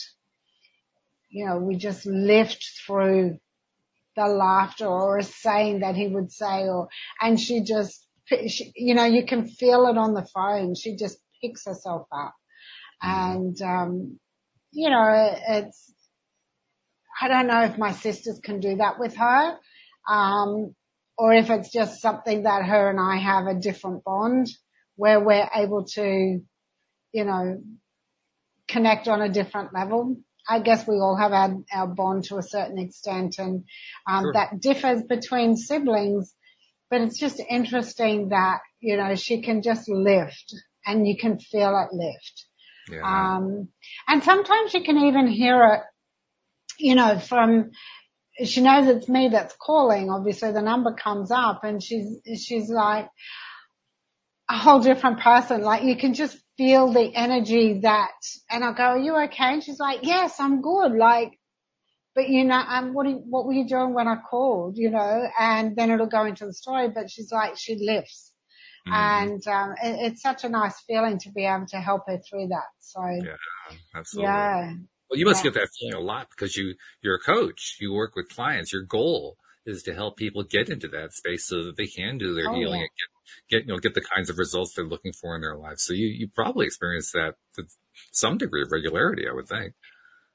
[SPEAKER 3] you know, we just lift through the laughter or a saying that he would say or, and she just, she, you know, you can feel it on the phone. She just picks herself up and, um, you know, it's, I don't know if my sisters can do that with her, um, or if it's just something that her and I have a different bond where we're able to, you know, connect on a different level. I guess we all have our, our bond to a certain extent and um,
[SPEAKER 2] Sure.
[SPEAKER 3] that differs between siblings, but it's just interesting that, you know, she can just lift and you can feel it lift.
[SPEAKER 2] yeah,
[SPEAKER 3] Um, and sometimes you can even hear it, you know, from, she knows it's me that's calling. Obviously the number comes up and she's, she's like a whole different person. Like you can just feel the energy that, and I go, are you okay? And she's like, yes, I'm good. Like, but you know, um, what, you, what were you doing when I called, you know, and then it'll go into the story, but she's like, she lifts. Mm. And, um, it, it's such a nice feeling to be able to help her through that. So.
[SPEAKER 2] Yeah, absolutely. Yeah. Well, you must get that feeling a lot because you, you're a coach. You work with clients. Your goal is to help people get into that space so that they can do their oh, healing yeah. and get, get, you know, get the kinds of results they're looking for in their lives. So you, you probably experience that to some degree of regularity, I would think.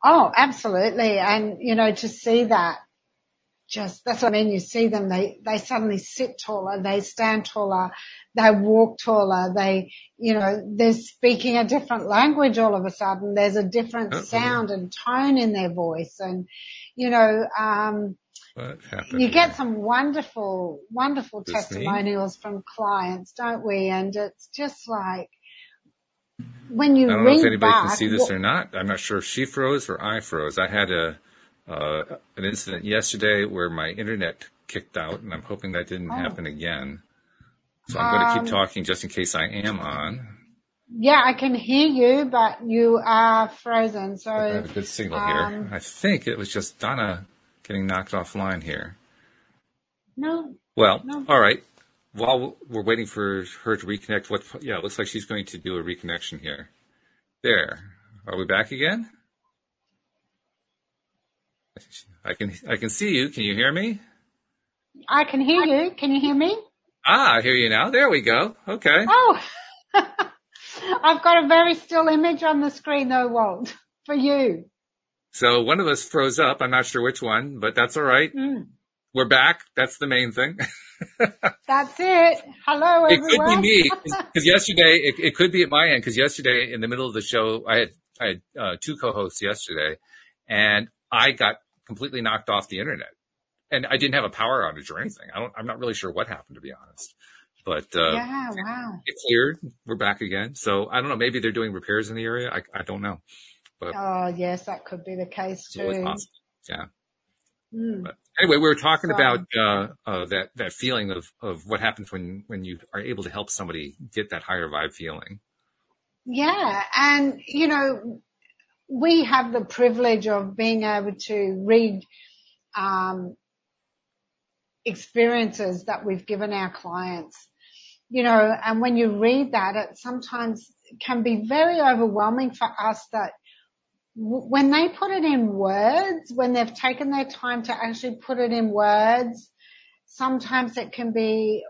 [SPEAKER 3] Oh, absolutely. And, you know, to see that just, that's what I mean. You see them, they, they suddenly sit taller, they stand taller, they walk taller, they, you know, they're speaking a different language all of a sudden. There's a different Uh-oh. sound and tone in their voice. And, you know, um, you get some wonderful, wonderful testimonials from clients, don't we? And it's just like, when you
[SPEAKER 2] I don't know if anybody back, can see this or not. I'm not sure if she froze or I froze. I had a uh, an incident yesterday where my internet kicked out, and I'm hoping that didn't oh. happen again. So I'm going to keep um, talking just in case I am on.
[SPEAKER 3] Yeah, I can hear you, but you are frozen. So I
[SPEAKER 2] have a good signal um, here. I think it was just Donna getting knocked offline here.
[SPEAKER 3] No.
[SPEAKER 2] Well,
[SPEAKER 3] no.
[SPEAKER 2] all right while we're waiting for her to reconnect, what? Yeah, it looks like she's going to do a reconnection here. There. Are we back again? I can I can see you. Can you hear me?
[SPEAKER 3] I can hear you. Can you hear me?
[SPEAKER 2] Ah, I hear you now. There we go. Okay.
[SPEAKER 3] Oh, I've got a very still image on the screen though, Walt, for you.
[SPEAKER 2] So one of us froze up. I'm not sure which one, but that's all right. Mm. We're back. That's the main thing.
[SPEAKER 3] That's it. Hello, everyone.
[SPEAKER 2] It could be me because yesterday it, it, could be at my end because yesterday in the middle of the show I had I had uh, two co-hosts yesterday, and I got completely knocked off the internet, and I didn't have a power outage or anything. I don't. I'm not really sure what happened to be honest. But uh,
[SPEAKER 3] yeah, wow.
[SPEAKER 2] It cleared. We're back again. So I don't know. Maybe they're doing repairs in the area. I I don't know.
[SPEAKER 3] But oh yes, that could be the case too.
[SPEAKER 2] Yeah. Mm. But anyway, we were talking so, about uh, uh, that that feeling of of what happens when when you are able to help somebody get that higher vibe feeling.
[SPEAKER 3] Yeah, and you know, we have the privilege of being able to read um, experiences that we've given our clients. You know, and when you read that, it sometimes can be very overwhelming for us that when they put it in words, when they've taken their time to actually put it in words, sometimes it can be,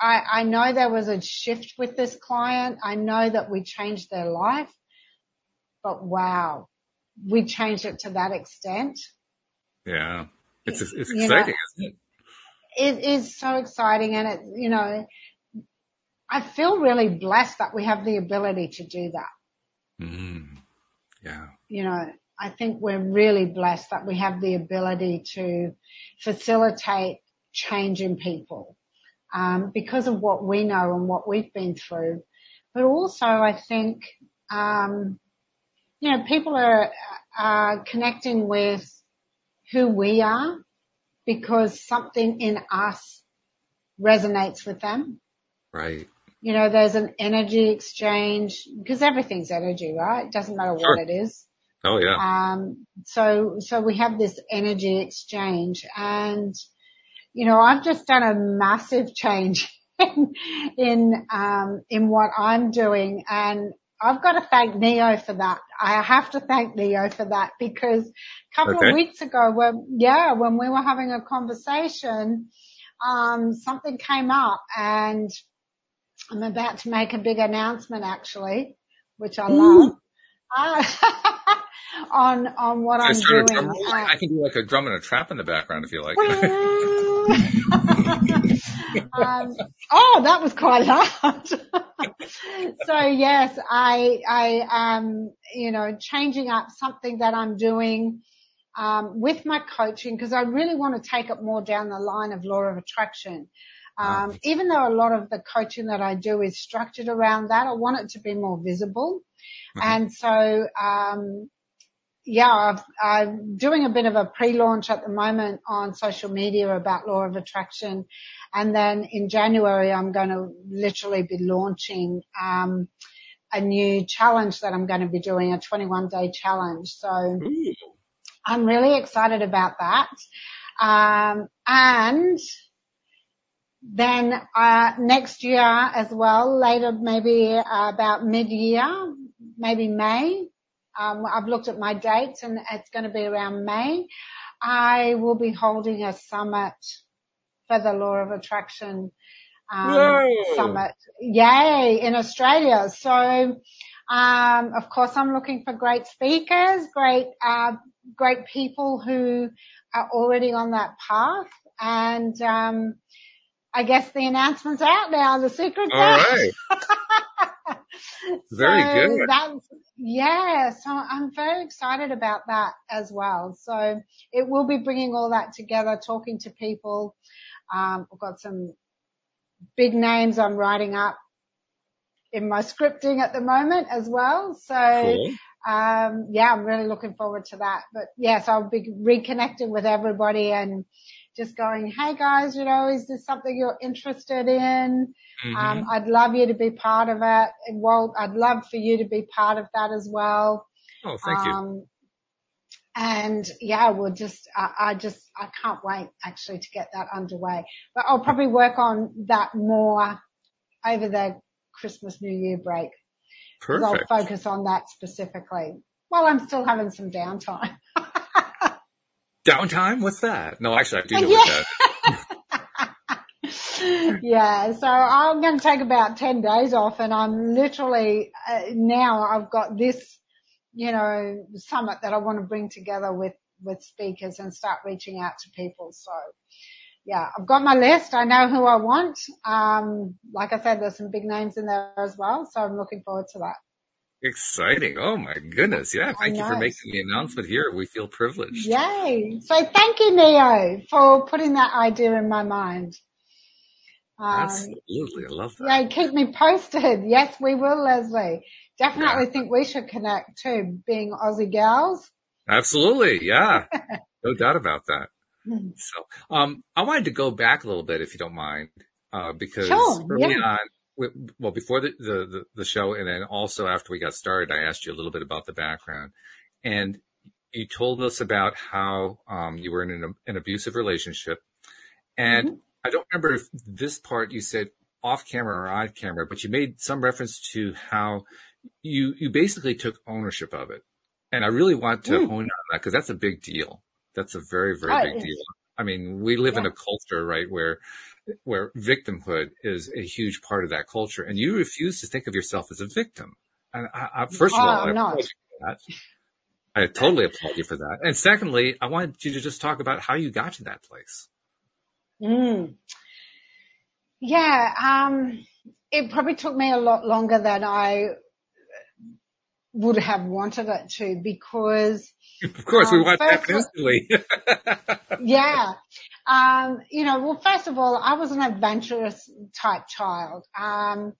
[SPEAKER 3] I, I know there was a shift with this client. I know that we changed their life, but wow, we changed it to that extent.
[SPEAKER 2] Yeah. It's, it's exciting, know, isn't it?
[SPEAKER 3] It is so exciting and it, you know, I feel really blessed that we have the ability to do that.
[SPEAKER 2] Mm. Yeah.
[SPEAKER 3] You know, I think we're really blessed that we have the ability to facilitate change in people, um, because of what we know and what we've been through. But also I think, um, you know, people are, are connecting with who we are because something in us resonates with them.
[SPEAKER 2] Right
[SPEAKER 3] you know, there's an energy exchange because everything's energy, right? It doesn't matter sure. what it is.
[SPEAKER 2] Oh yeah.
[SPEAKER 3] Um, so, so we have this energy exchange and, you know, I've just done a massive change in, in, um, in what I'm doing and I've got to thank Neo for that. I have to thank Neo for that because a couple okay. of weeks ago when, yeah, when we were having a conversation, um, something came up and I'm about to make a big announcement actually, which I love. Uh, on on what I'm doing.
[SPEAKER 2] Uh, I can do like a drum and a trap in the background if you like.
[SPEAKER 3] um, oh, that was quite loud. so yes, I I um you know changing up something that I'm doing um, with my coaching because I really want to take it more down the line of law of attraction. Um, even though a lot of the coaching that I do is structured around that, I want it to be more visible. Mm-hmm. And so, um, yeah, i am doing a bit of a pre-launch at the moment on social media about law of attraction. And then in January, I'm going to literally be launching, um, a new challenge that I'm going to be doing, a 21 day challenge. So Ooh. I'm really excited about that. Um, and then uh, next year as well, later maybe uh, about mid-year, maybe May. Um, I've looked at my dates and it's going to be around May. I will be holding a summit for the law of attraction um, summit. Yay in Australia. So, um, of course I'm looking for great speakers, great, uh, great people who are already on that path and, um, I guess the announcement's out now. The secret's
[SPEAKER 2] All out. right. very
[SPEAKER 3] so
[SPEAKER 2] good.
[SPEAKER 3] That's, yeah, so I'm very excited about that as well. So it will be bringing all that together, talking to people. Um, I've got some big names I'm writing up in my scripting at the moment as well. So, cool. um, yeah, I'm really looking forward to that. But yes, I'll be reconnecting with everybody and just going, Hey guys, you know, is this something you're interested in? Mm-hmm. Um, I'd love you to be part of it. And Walt, I'd love for you to be part of that as well.
[SPEAKER 2] Oh, thank um, you.
[SPEAKER 3] And yeah, we'll just, I, I just, I can't wait actually to get that underway, but I'll probably work on that more over the Christmas New Year break.
[SPEAKER 2] Perfect.
[SPEAKER 3] I'll focus on that specifically while I'm still having some downtime.
[SPEAKER 2] Downtime? What's that? No, actually, I do know yeah. what
[SPEAKER 3] that. yeah, so I'm going to take about 10 days off and I'm literally, uh, now I've got this, you know, summit that I want to bring together with, with speakers and start reaching out to people. So yeah, I've got my list. I know who I want. Um, like I said, there's some big names in there as well. So I'm looking forward to that.
[SPEAKER 2] Exciting. Oh my goodness. Yeah. Thank you for making the announcement here. We feel privileged.
[SPEAKER 3] Yay. So thank you, Neo, for putting that idea in my mind.
[SPEAKER 2] Um, Absolutely. I love that.
[SPEAKER 3] Yeah, keep me posted. Yes, we will, Leslie. Definitely yeah. think we should connect too, being Aussie gals.
[SPEAKER 2] Absolutely. Yeah. no doubt about that. Hmm. So, um, I wanted to go back a little bit if you don't mind, uh, because sure, early yeah. on, well, before the, the, the, show and then also after we got started, I asked you a little bit about the background and you told us about how, um, you were in an, an abusive relationship. And mm-hmm. I don't remember if this part you said off camera or on camera, but you made some reference to how you, you basically took ownership of it. And I really want to mm. hone on that because that's a big deal. That's a very, very oh, big deal. I mean, we live yeah. in a culture, right, where where victimhood is a huge part of that culture, and you refuse to think of yourself as a victim. And I, I, first of all, I applaud you for that. I totally applaud you for that. And secondly, I wanted you to just talk about how you got to that place.
[SPEAKER 3] Mm. Yeah, um, it probably took me a lot longer than I would have wanted it to because
[SPEAKER 2] of course um, we want that instantly.
[SPEAKER 3] yeah. Um, you know, well, first of all, I was an adventurous type child. Um,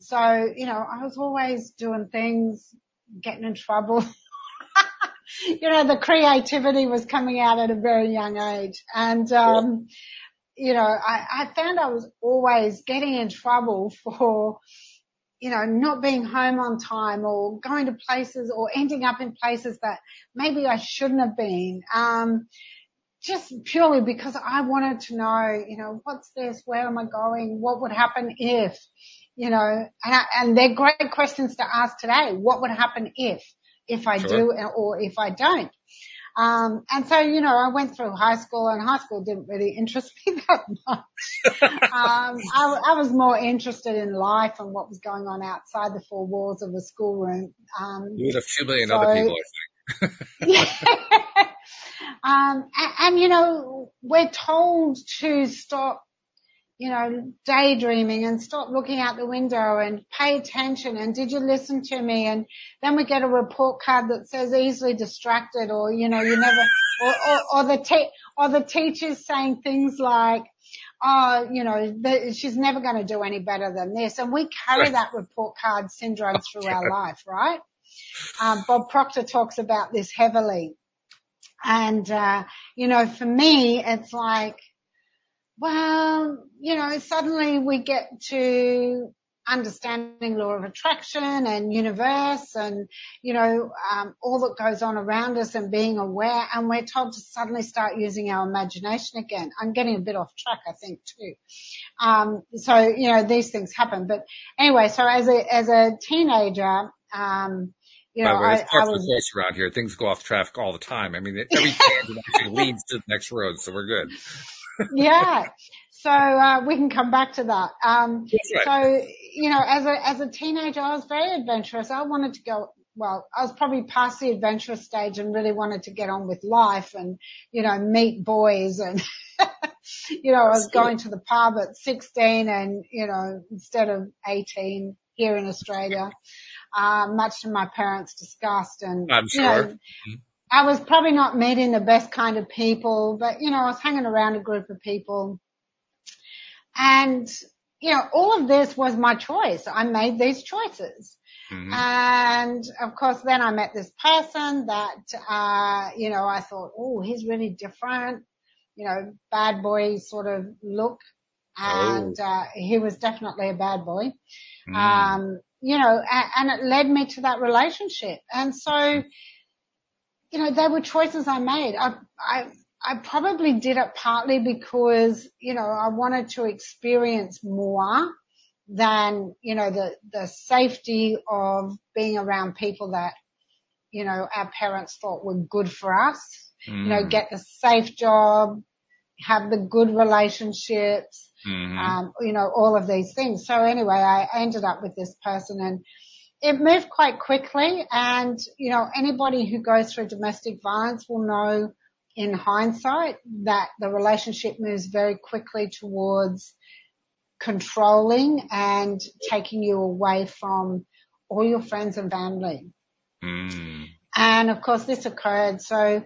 [SPEAKER 3] so, you know, I was always doing things, getting in trouble. you know, the creativity was coming out at a very young age. And, um, you know, I, I found I was always getting in trouble for, you know, not being home on time or going to places or ending up in places that maybe I shouldn't have been. Um, just purely because I wanted to know, you know, what's this? Where am I going? What would happen if, you know, and, I, and they're great questions to ask today. What would happen if, if I sure. do or if I don't? Um, and so, you know, I went through high school and high school didn't really interest me that much. um, I, I, was more interested in life and what was going on outside the four walls of a schoolroom. Um,
[SPEAKER 2] you had a few million so, other people, I think.
[SPEAKER 3] yeah. Um, and, and, you know, we're told to stop you know, daydreaming and stop looking out the window and pay attention and did you listen to me? And then we get a report card that says easily distracted or, you know, you never, or, or, or the te- or the teachers saying things like, oh, you know, the, she's never going to do any better than this. And we carry that report card syndrome through our life, right? Um, Bob Proctor talks about this heavily. And, uh, you know, for me, it's like, well, you know, suddenly we get to understanding law of attraction and universe and, you know, um, all that goes on around us and being aware. And we're told to suddenly start using our imagination again. I'm getting a bit off track, I think too. Um, so, you know, these things happen. But anyway, so as a, as a teenager, um, you know,
[SPEAKER 2] By the way,
[SPEAKER 3] I, I was,
[SPEAKER 2] close around here. Things go off traffic all the time. I mean, every tangent actually leads to the next road, so we're good.
[SPEAKER 3] Yeah. So uh, we can come back to that. Um,
[SPEAKER 2] right.
[SPEAKER 3] So you know, as a as a teenager, I was very adventurous. I wanted to go. Well, I was probably past the adventurous stage and really wanted to get on with life and you know meet boys and you know I was going to the pub at 16 and you know instead of 18 here in Australia, uh, much to my parents' disgust and
[SPEAKER 2] I'm
[SPEAKER 3] you know,
[SPEAKER 2] sure.
[SPEAKER 3] I was probably not meeting the best kind of people, but you know, I was hanging around a group of people and, you know, all of this was my choice. I made these choices.
[SPEAKER 2] Mhm.
[SPEAKER 3] And of course, then I met this person that, uh, you know, I thought, oh, he's really different, you know, bad boy sort of look. And, uh, he was definitely a bad boy.
[SPEAKER 2] Mm.
[SPEAKER 3] Um, you know, and, and it led me to that relationship. And so, you know, they were choices I made. I, I, I probably did it partly because, you know, I wanted to experience more than, you know, the, the safety of being around people that, you know, our parents thought were good for us. You know,
[SPEAKER 2] Mm.
[SPEAKER 3] get the safe job, have the good relationships,
[SPEAKER 2] Mhm.
[SPEAKER 3] um, you know, all of these things. So anyway, I ended up with this person and it moved quite quickly. And, you know, anybody who goes through domestic violence will know in hindsight that the relationship moves very quickly towards controlling and taking you away from all your friends and family.
[SPEAKER 2] Mm.
[SPEAKER 3] And of course this occurred. So,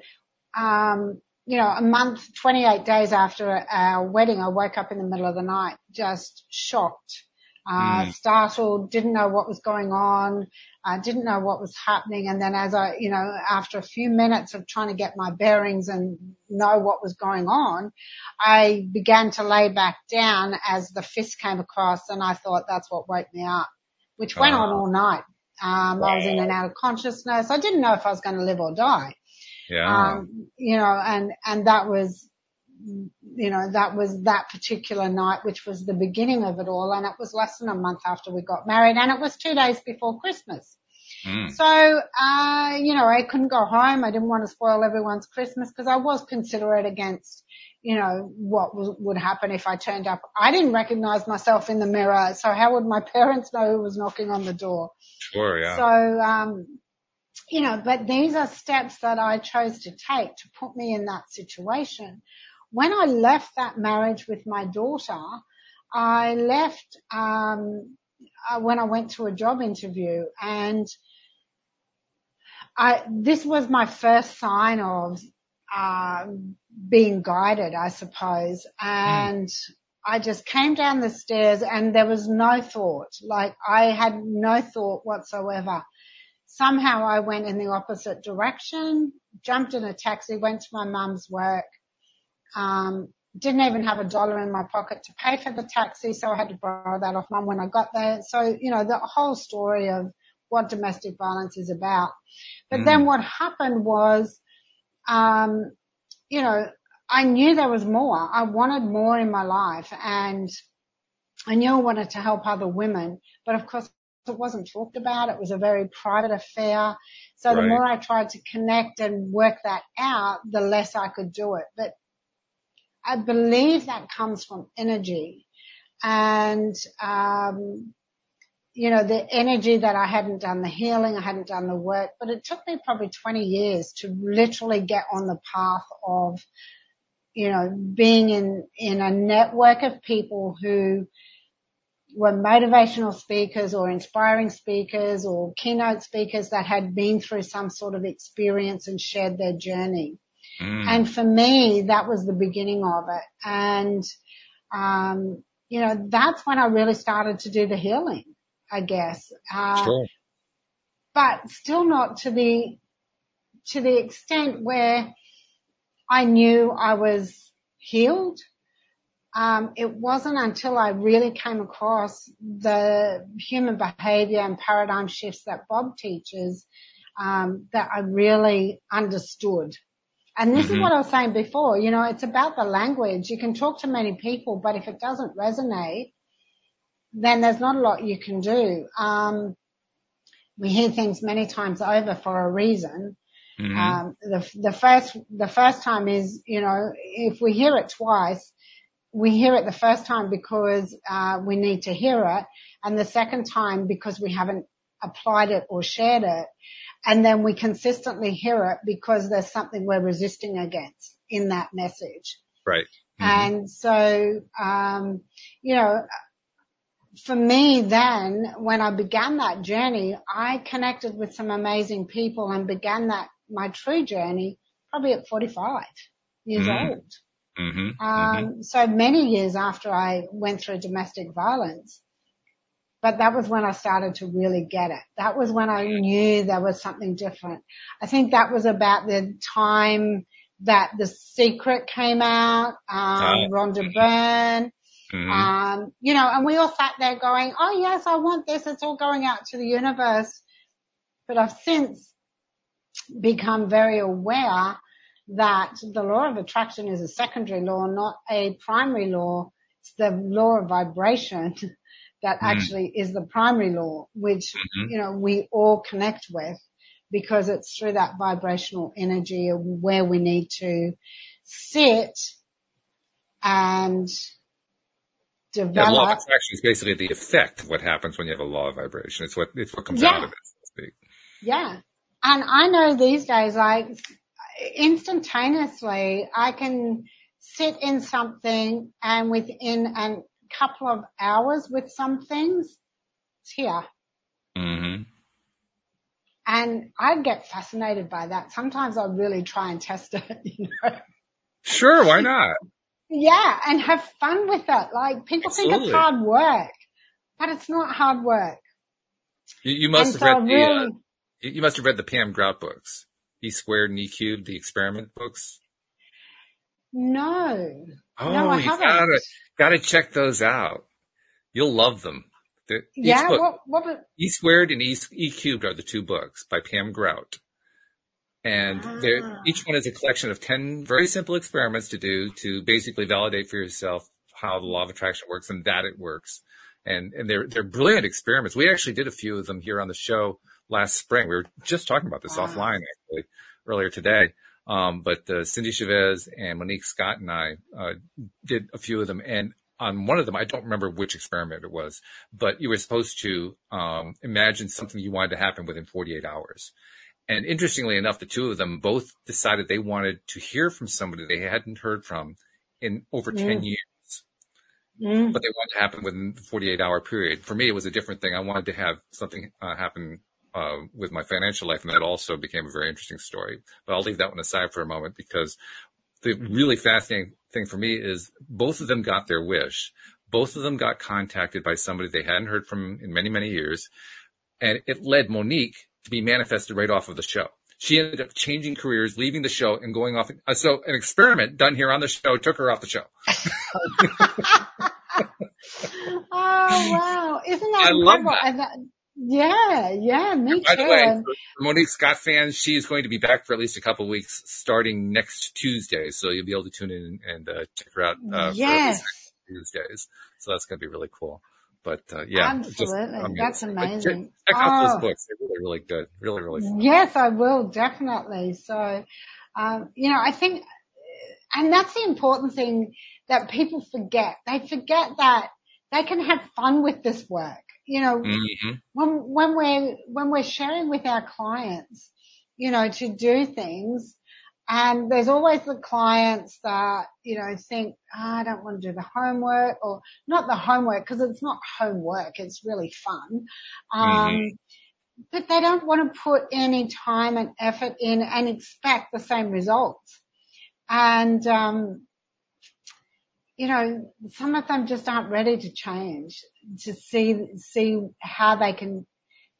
[SPEAKER 3] um, you know, a month, 28 days after our wedding, I woke up in the middle of the night, just shocked, uh,
[SPEAKER 2] Mm.
[SPEAKER 3] startled, didn't know what was going on, uh, didn't know what was happening. And then as I, you know, after a few minutes of trying to get my bearings and know what was going on, I began to lay back down as the fist came across and I thought that's what woke me up, which went on
[SPEAKER 2] Ah.
[SPEAKER 3] all night. Um, I was in and out of consciousness. I didn't know if I was going to live or die.
[SPEAKER 2] Yeah.
[SPEAKER 3] Um, you know, and, and that was, you know, that was that particular night, which was the beginning of it all. And it was less than a month after we got married and it was two days before Christmas.
[SPEAKER 2] Mm.
[SPEAKER 3] So, uh, you know, I couldn't go home. I didn't want to spoil everyone's Christmas because I was considerate against, you know, what was, would happen if I turned up. I didn't recognize myself in the mirror. So how would my parents know who was knocking on the door?
[SPEAKER 2] Sure. Yeah.
[SPEAKER 3] So, um, you know, but these are steps that I chose to take to put me in that situation. When I left that marriage with my daughter, I left, um, uh, when I went to a job interview and I, this was my first sign of, um, being guided, I suppose. And I just came down the stairs and there was no thought, like I had no thought whatsoever. Somehow I went in the opposite direction, jumped in a taxi, went to my mum's work, didn't even have a dollar in my pocket to pay for the taxi, so I had to borrow that off mum when I got there. So, you know, the whole story of what domestic violence is about. But
[SPEAKER 2] Mm.
[SPEAKER 3] then what happened was, um, you know, I knew there was more. I wanted more in my life and I knew I wanted to help other women, but of course it wasn't talked about. It was a very private affair. So the more I tried to connect and work that out, the less I could do it. But I believe that comes from energy and, um, you know, the energy that I hadn't done the healing, I hadn't done the work, but it took me probably 20 years to literally get on the path of, you know, being in, in a network of people who were motivational speakers or inspiring speakers or keynote speakers that had been through some sort of experience and shared their journey.
[SPEAKER 2] Mm.
[SPEAKER 3] And for me, that was the beginning of it. And, um, you know, that's when I really started to do the healing, I guess. Uh,
[SPEAKER 2] sure.
[SPEAKER 3] but still not to the, to the extent where I knew I was healed. um, it wasn't until I really came across the human behavior and paradigm shifts that Bob teaches um, that I really understood. And this mm-hmm. is what I was saying before. You know, it's about the language. You can talk to many people, but if it doesn't resonate, then there's not a lot you can do. Um, we hear things many times over for a reason. Mm-hmm. Um, the, the first, the first time is, you know, if we hear it twice, we hear it the first time because uh, we need to hear it, and the second time because we haven't applied it or shared it, and then we consistently hear it because there's something we're resisting against in that message.
[SPEAKER 2] Right.
[SPEAKER 3] Mm-hmm. And so, um, you know, for me then, when I began that journey, I connected with some amazing people and began that, my true journey, probably at 45 years mm-hmm. old. Mm-hmm. Um, mm-hmm. so many years after I went through domestic violence. But that was when I started to really get it. That was when I knew there was something different. I think that was about the time that The Secret came out, um, Rhonda Byrne, mm-hmm. um, you know, and we all sat there going, oh yes, I want this. It's all going out to the universe. But I've since become very aware that the law of attraction is a secondary law, not a primary law. It's the law of vibration that mm actually is the primary law, which, mm-hmm. you know, we all connect with because it's through that vibrational energy where we need to sit and develop. Yeah,
[SPEAKER 2] law of attraction is basically the effect of what happens when you have a law of vibration. It's what, it's what comes yeah. out of it, so to speak.
[SPEAKER 3] Yeah. And I know these days, like instantaneously, I can sit in something and within a couple of hours with some things, it's here. Mm-hmm. And I get fascinated by that. Sometimes I really try and test it, you know.
[SPEAKER 2] Sure, why not?
[SPEAKER 3] yeah, and have fun with it. Like people Absolutely. think it's hard work, but it's not hard work.
[SPEAKER 2] You, you must and have so read the, uh, really, uh, you must have read the Pam Grout books. E squared and E cubed, the experiment books?
[SPEAKER 3] No.
[SPEAKER 2] Oh,
[SPEAKER 3] no, I
[SPEAKER 2] you haven't. gotta, gotta check those out. You'll love them.
[SPEAKER 3] yeah, book, what, what,
[SPEAKER 2] E squared and e, e cubed are the two books by Pam Grout. And ah. each one is a collection of 10 very simple experiments to do to basically validate for yourself how the law of attraction works and that it works. And, and they're, they're brilliant experiments. We actually did a few of them here on the show last spring. We were just talking about this wow. offline actually earlier today. Um, but uh, Cindy Chavez and Monique Scott and I uh, did a few of them, and on one of them, I don't remember which experiment it was, but you were supposed to um, imagine something you wanted to happen within 48 hours. And interestingly enough, the two of them both decided they wanted to hear from somebody they hadn't heard from in over mm. 10 years. Mm. But they wanted to happen within the 48 hour period. For me, it was a different thing. I wanted to have something uh, happen uh, with my financial life, and that also became a very interesting story. But I'll leave that one aside for a moment because the really fascinating thing for me is both of them got their wish. Both of them got contacted by somebody they hadn't heard from in many, many years. And it led Monique to be manifested right off of the show. She ended up changing careers, leaving the show and going off. Uh, so an experiment done here on the show took her off the show.
[SPEAKER 3] oh wow! Isn't that I incredible? love that. Yeah, yeah, me
[SPEAKER 2] By too. the way, Monique Scott fans, she's going to be back for at least a couple weeks starting next Tuesday. So you'll be able to tune in and uh, check her out uh,
[SPEAKER 3] yes.
[SPEAKER 2] Tuesdays. So that's going to be really cool. But uh, yeah,
[SPEAKER 3] absolutely, just, that's amazing.
[SPEAKER 2] Check, check out those oh. books; they're really, really good, really, really fun.
[SPEAKER 3] Yes, I will definitely. So, um, you know, I think, and that's the important thing that people forget. They forget that they can have fun with this work you know, mm-hmm. when, when we're, when we're sharing with our clients, you know, to do things, and there's always the clients that, you know, think, oh, I don't want to do the homework or not the homework because it's not homework. It's really fun. Um, mm-hmm. but they don't want to put any time and effort in and expect the same results. And, um, you know, some of them just aren't ready to change, to see, see how they can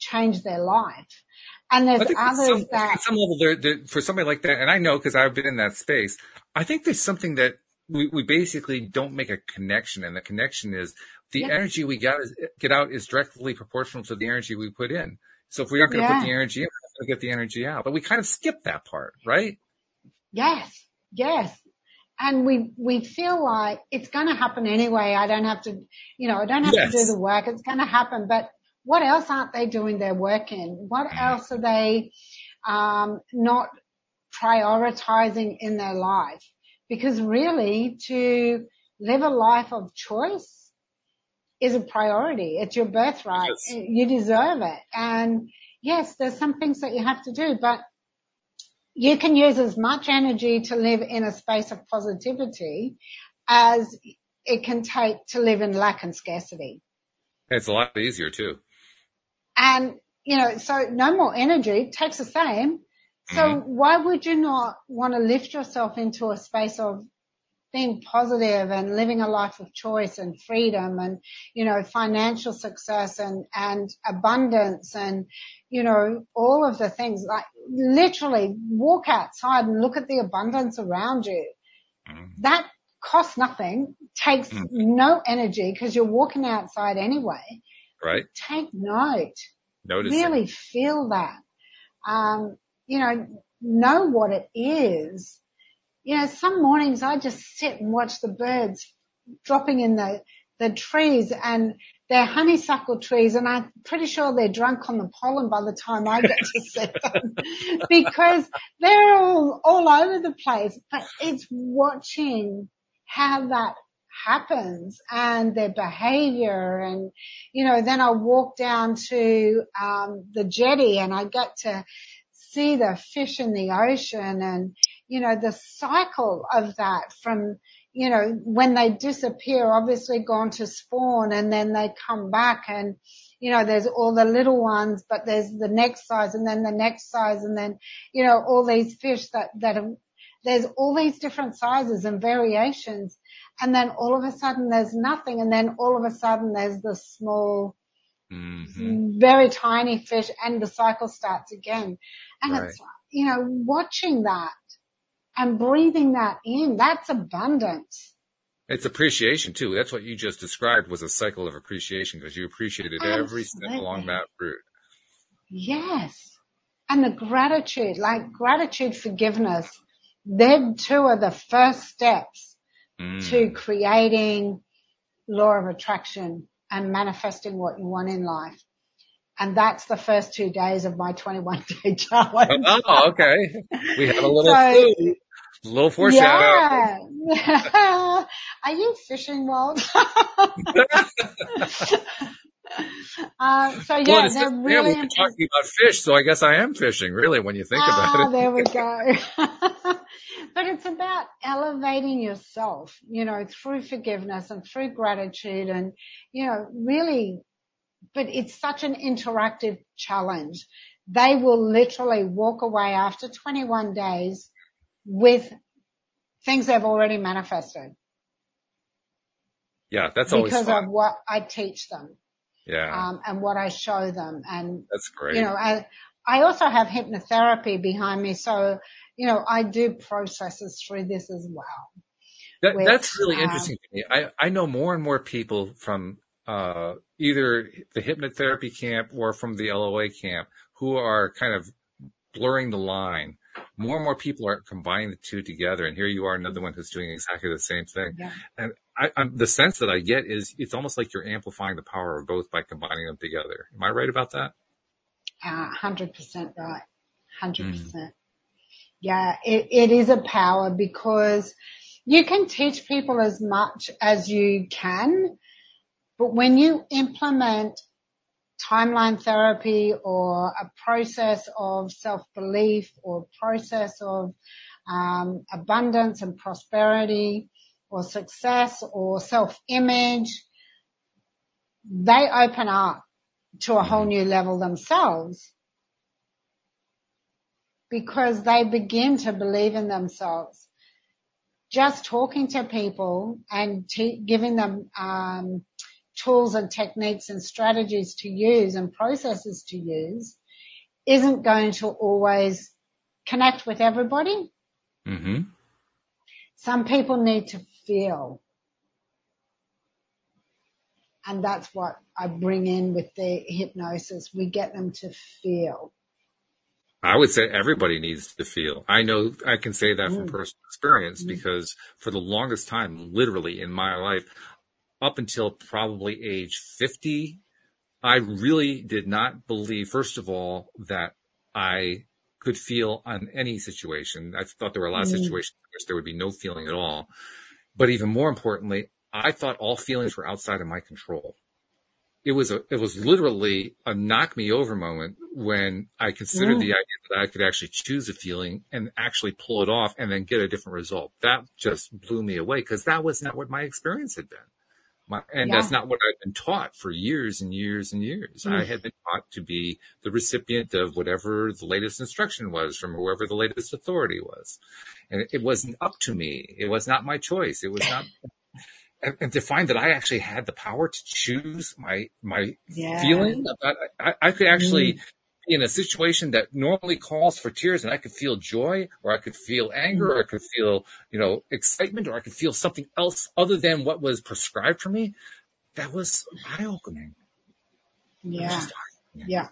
[SPEAKER 3] change their life. And there's others
[SPEAKER 2] some,
[SPEAKER 3] that.
[SPEAKER 2] some level, they're, they're, for somebody like that, and I know because I've been in that space, I think there's something that we, we basically don't make a connection and the connection is the yeah. energy we got is, get out is directly proportional to the energy we put in. So if we aren't going to yeah. put the energy in, we're going to get the energy out. But we kind of skip that part, right?
[SPEAKER 3] Yes. Yes. And we, we feel like it's going to happen anyway. I don't have to, you know, I don't have yes. to do the work. It's going to happen. But what else aren't they doing their work in? What else are they, um, not prioritizing in their life? Because really to live a life of choice is a priority. It's your birthright. Yes. You deserve it. And yes, there's some things that you have to do, but you can use as much energy to live in a space of positivity as it can take to live in lack and scarcity.
[SPEAKER 2] It's a lot easier too.
[SPEAKER 3] And, you know, so no more energy takes the same. So mm-hmm. why would you not want to lift yourself into a space of being positive and living a life of choice and freedom and, you know, financial success and, and abundance and, you know, all of the things like literally walk outside and look at the abundance around you. Mm. That costs nothing, takes mm. no energy because you're walking outside anyway.
[SPEAKER 2] Right.
[SPEAKER 3] Take note.
[SPEAKER 2] Notice
[SPEAKER 3] really
[SPEAKER 2] it.
[SPEAKER 3] feel that. Um, you know, know what it is you know, some mornings I just sit and watch the birds dropping in the, the trees and they're honeysuckle trees and I'm pretty sure they're drunk on the pollen by the time I get to see them because they're all, all over the place, but it's watching how that happens and their behavior. And, you know, then I walk down to, um, the jetty and I get to see the fish in the ocean and, you know, the cycle of that from, you know, when they disappear, obviously gone to spawn and then they come back and, you know, there's all the little ones, but there's the next size and then the next size and then, you know, all these fish that, that are, there's all these different sizes and variations. And then all of a sudden there's nothing. And then all of a sudden there's the small, mm-hmm. very tiny fish and the cycle starts again. And right. it's, you know, watching that and breathing that in. That's abundance.
[SPEAKER 2] It's appreciation too. That's what you just described was a cycle of appreciation because you appreciated Absolutely. every step along that route.
[SPEAKER 3] Yes. And the gratitude, like gratitude, forgiveness, them two are the first steps mm. to creating law of attraction and manifesting what you want in life. And that's the first two days of my 21 day challenge.
[SPEAKER 2] Oh, okay. We have a little so, clue. A little foreshadow.
[SPEAKER 3] Yeah. Are you fishing, Walt? Uh, so yeah, well, they're really
[SPEAKER 2] yeah, we're talking about fish, so I guess I am fishing, really, when you think about
[SPEAKER 3] it. there we go. but it's about elevating yourself, you know, through forgiveness and through gratitude and, you know, really, but it's such an interactive challenge. They will literally walk away after 21 days with things they've already manifested.
[SPEAKER 2] Yeah, that's always
[SPEAKER 3] because
[SPEAKER 2] fun.
[SPEAKER 3] of what I teach them.
[SPEAKER 2] Yeah.
[SPEAKER 3] Um, and what I show them and
[SPEAKER 2] that's great.
[SPEAKER 3] You know, I, I also have hypnotherapy behind me. So, you know, I do processes through this as well.
[SPEAKER 2] That, that's really um, interesting to me. I, I know more and more people from, uh, either the hypnotherapy camp or from the LOA camp who are kind of blurring the line more and more people are combining the two together. And here you are, another one who's doing exactly the same thing. Yeah. And I, I'm, the sense that I get is it's almost like you're amplifying the power of both by combining them together. Am I right about that?
[SPEAKER 3] uh, percent right. Hundred mm. percent. Yeah, it, it is a power because you can teach people as much as you can, but when you implement timeline therapy or a process of self-belief or process of um, abundance and prosperity or success or self-image, they open up to a whole new level themselves because they begin to believe in themselves. Just talking to people and giving them um, tools and techniques and strategies to use and processes to use isn't going to always connect with everybody. Mm-hmm. Some people need to feel. And that's what I bring in with the hypnosis. We get them to feel.
[SPEAKER 2] I would say everybody needs to feel. I know I can say that from mm. personal experience because for the longest time, literally in my life, up until probably age 50, I really did not believe, first of all, that I could feel on any situation. I thought there were a lot of mm. situations in which there would be no feeling at all. But even more importantly, I thought all feelings were outside of my control. It was a, it was literally a knock me over moment when I considered mm. the idea that I could actually choose a feeling and actually pull it off and then get a different result. That just blew me away because that was not what my experience had been. My, and yeah. that's not what I've been taught for years and years and years. Mm. I had been taught to be the recipient of whatever the latest instruction was from whoever the latest authority was. And it wasn't up to me. It was not my choice. It was not, and, to find that I actually had the power to choose my, my yeah. feeling about, I, I could actually, mm in a situation that normally calls for tears and I could feel joy or I could feel anger or I could feel, you know, excitement or I could feel something else other than what was prescribed for me, that was eye opening.
[SPEAKER 3] Yeah. Yeah.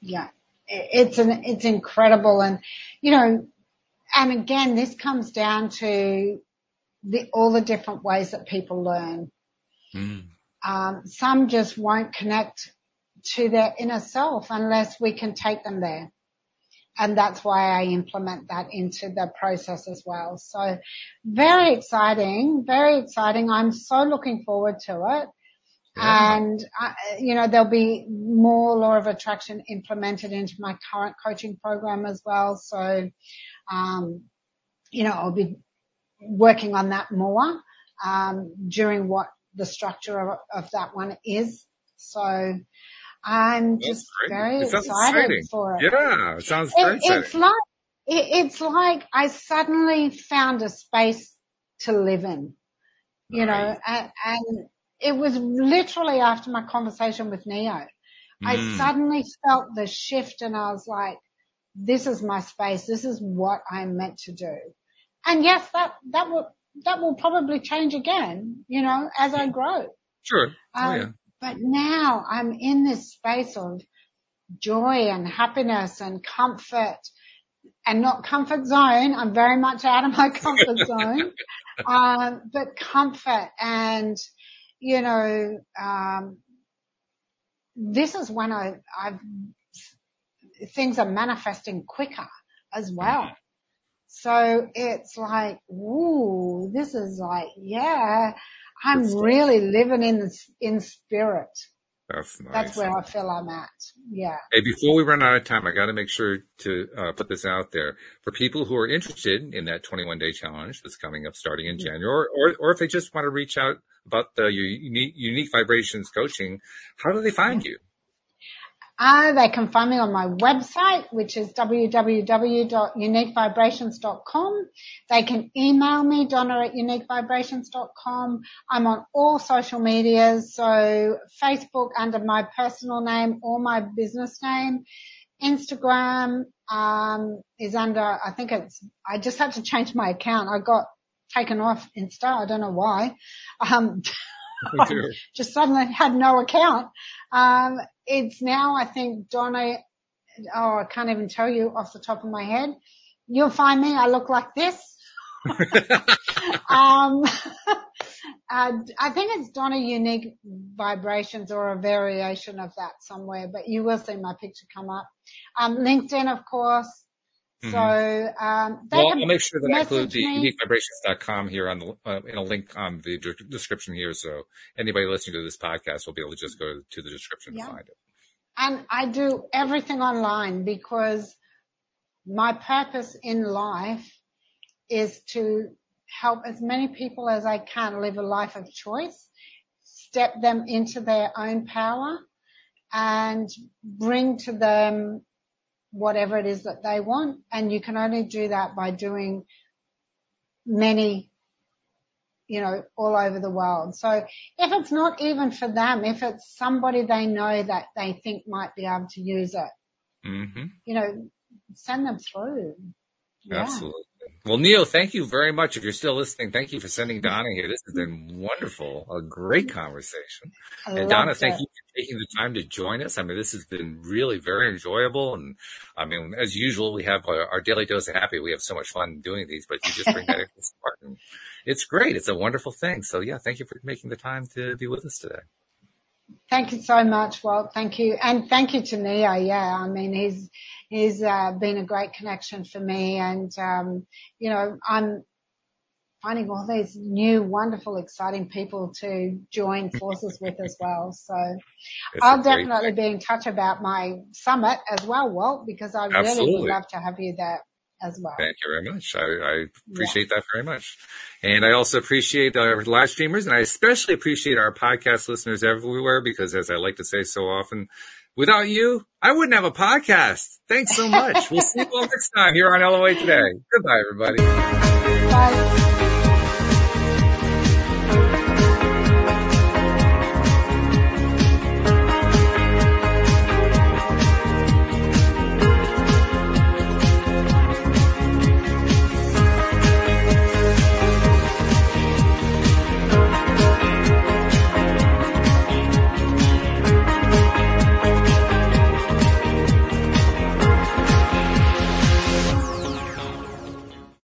[SPEAKER 3] Yeah. It's an, it's incredible. And, you know, and again, this comes down to the, all the different ways that people learn. Mm. Um, some just won't connect to their inner self unless we can take them there. And that's why I implement that into the process as well. So very exciting, very exciting. I'm so looking forward to it. Yeah. And, uh, you know, there'll be more law of attraction implemented into my current coaching program as well. So, um, you know, I'll be working on that more, um, during what the structure of, of that one is. So, I'm just very excited exciting. for it.
[SPEAKER 2] Yeah, it sounds very it,
[SPEAKER 3] It's like, it, it's like I suddenly found a space to live in, you know, and, and, it was literally after my conversation with Neo. Mm. I suddenly felt the shift and I was like, this is my space. This is what I'm meant to do. And yes, that, that will, that will probably change again, you know, as I grow.
[SPEAKER 2] Sure. Oh, um, yeah.
[SPEAKER 3] But now I'm in this space of joy and happiness and comfort and not comfort zone. I'm very much out of my comfort zone. Um, but comfort and, you know, um, this is when I, I've, things are manifesting quicker as well. So it's like, ooh, this is like, yeah, I'm really living in in spirit.
[SPEAKER 2] That's nice.
[SPEAKER 3] That's where I feel I'm at. Yeah.
[SPEAKER 2] Hey, before we run out of time, I got to make sure to uh, put this out there for people who are interested in that 21 day challenge that's coming up starting in mm-hmm. January, or, or, or if they just want to reach out about the unique, unique vibrations coaching, how do they find you?
[SPEAKER 3] They can find me on my website, which is www.uniquevibrations.com. They can email me, donna at uniquevibrations.com. I'm on all social medias, so Facebook under my personal name or my business name. Instagram, um, is under, I think it's, I just had to change my account. I got taken off Insta. I don't know why. Um, just suddenly had no account. Um, it's now, I think, Donna, oh, I can't even tell you off the top of my head. You'll find me, I look like this. um, uh, I think it's Donna Unique Vibrations or a variation of that somewhere, but you will see my picture come up. Um, LinkedIn, of course. Mm-hmm. So, um,
[SPEAKER 2] well, I'll make sure that I include the uniquevibrations.com here on the, uh, in a link on the de- description here. So anybody listening to this podcast will be able to just go to the description yeah. to find it.
[SPEAKER 3] And I do everything online because my purpose in life is to help as many people as I can live a life of choice, step them into their own power and bring to them whatever it is that they want. And you can only do that by doing many, you know, all over the world. So if it's not even for them, if it's somebody they know that they think might be able to use it, mm-hmm. you know, send them through.
[SPEAKER 2] Yeah. Absolutely. Well, Neo, thank you very much. If you're still listening, thank you for sending Donna here. This has been wonderful, a great conversation.
[SPEAKER 3] I
[SPEAKER 2] And Donna,
[SPEAKER 3] loved
[SPEAKER 2] thank you for taking the time to join us. I mean, this has been really very enjoyable. And I mean, as usual, we have our, our daily dose of happy. We have so much fun doing these, but you just bring that extra spark. And it's great. It's a wonderful thing. So yeah, thank you for making the time to be with us today.
[SPEAKER 3] Thank you so much, Walt. Thank you. And thank you to Neo. Yeah. I mean, he's, he's, uh, been a great connection for me. And, um, you know, I'm finding all these new, wonderful, exciting people to join forces with as well. So
[SPEAKER 2] It's
[SPEAKER 3] I'll definitely be in touch about my summit as well, Walt, because I really would love to have you there as well.
[SPEAKER 2] Thank you very much. I, I appreciate that very much. And I also appreciate our live streamers and I especially appreciate our podcast listeners everywhere because as I like to say so often, without you, I wouldn't have a podcast. Thanks so much. we'll see you all next time here on LOA Today. Goodbye, everybody.
[SPEAKER 3] Bye.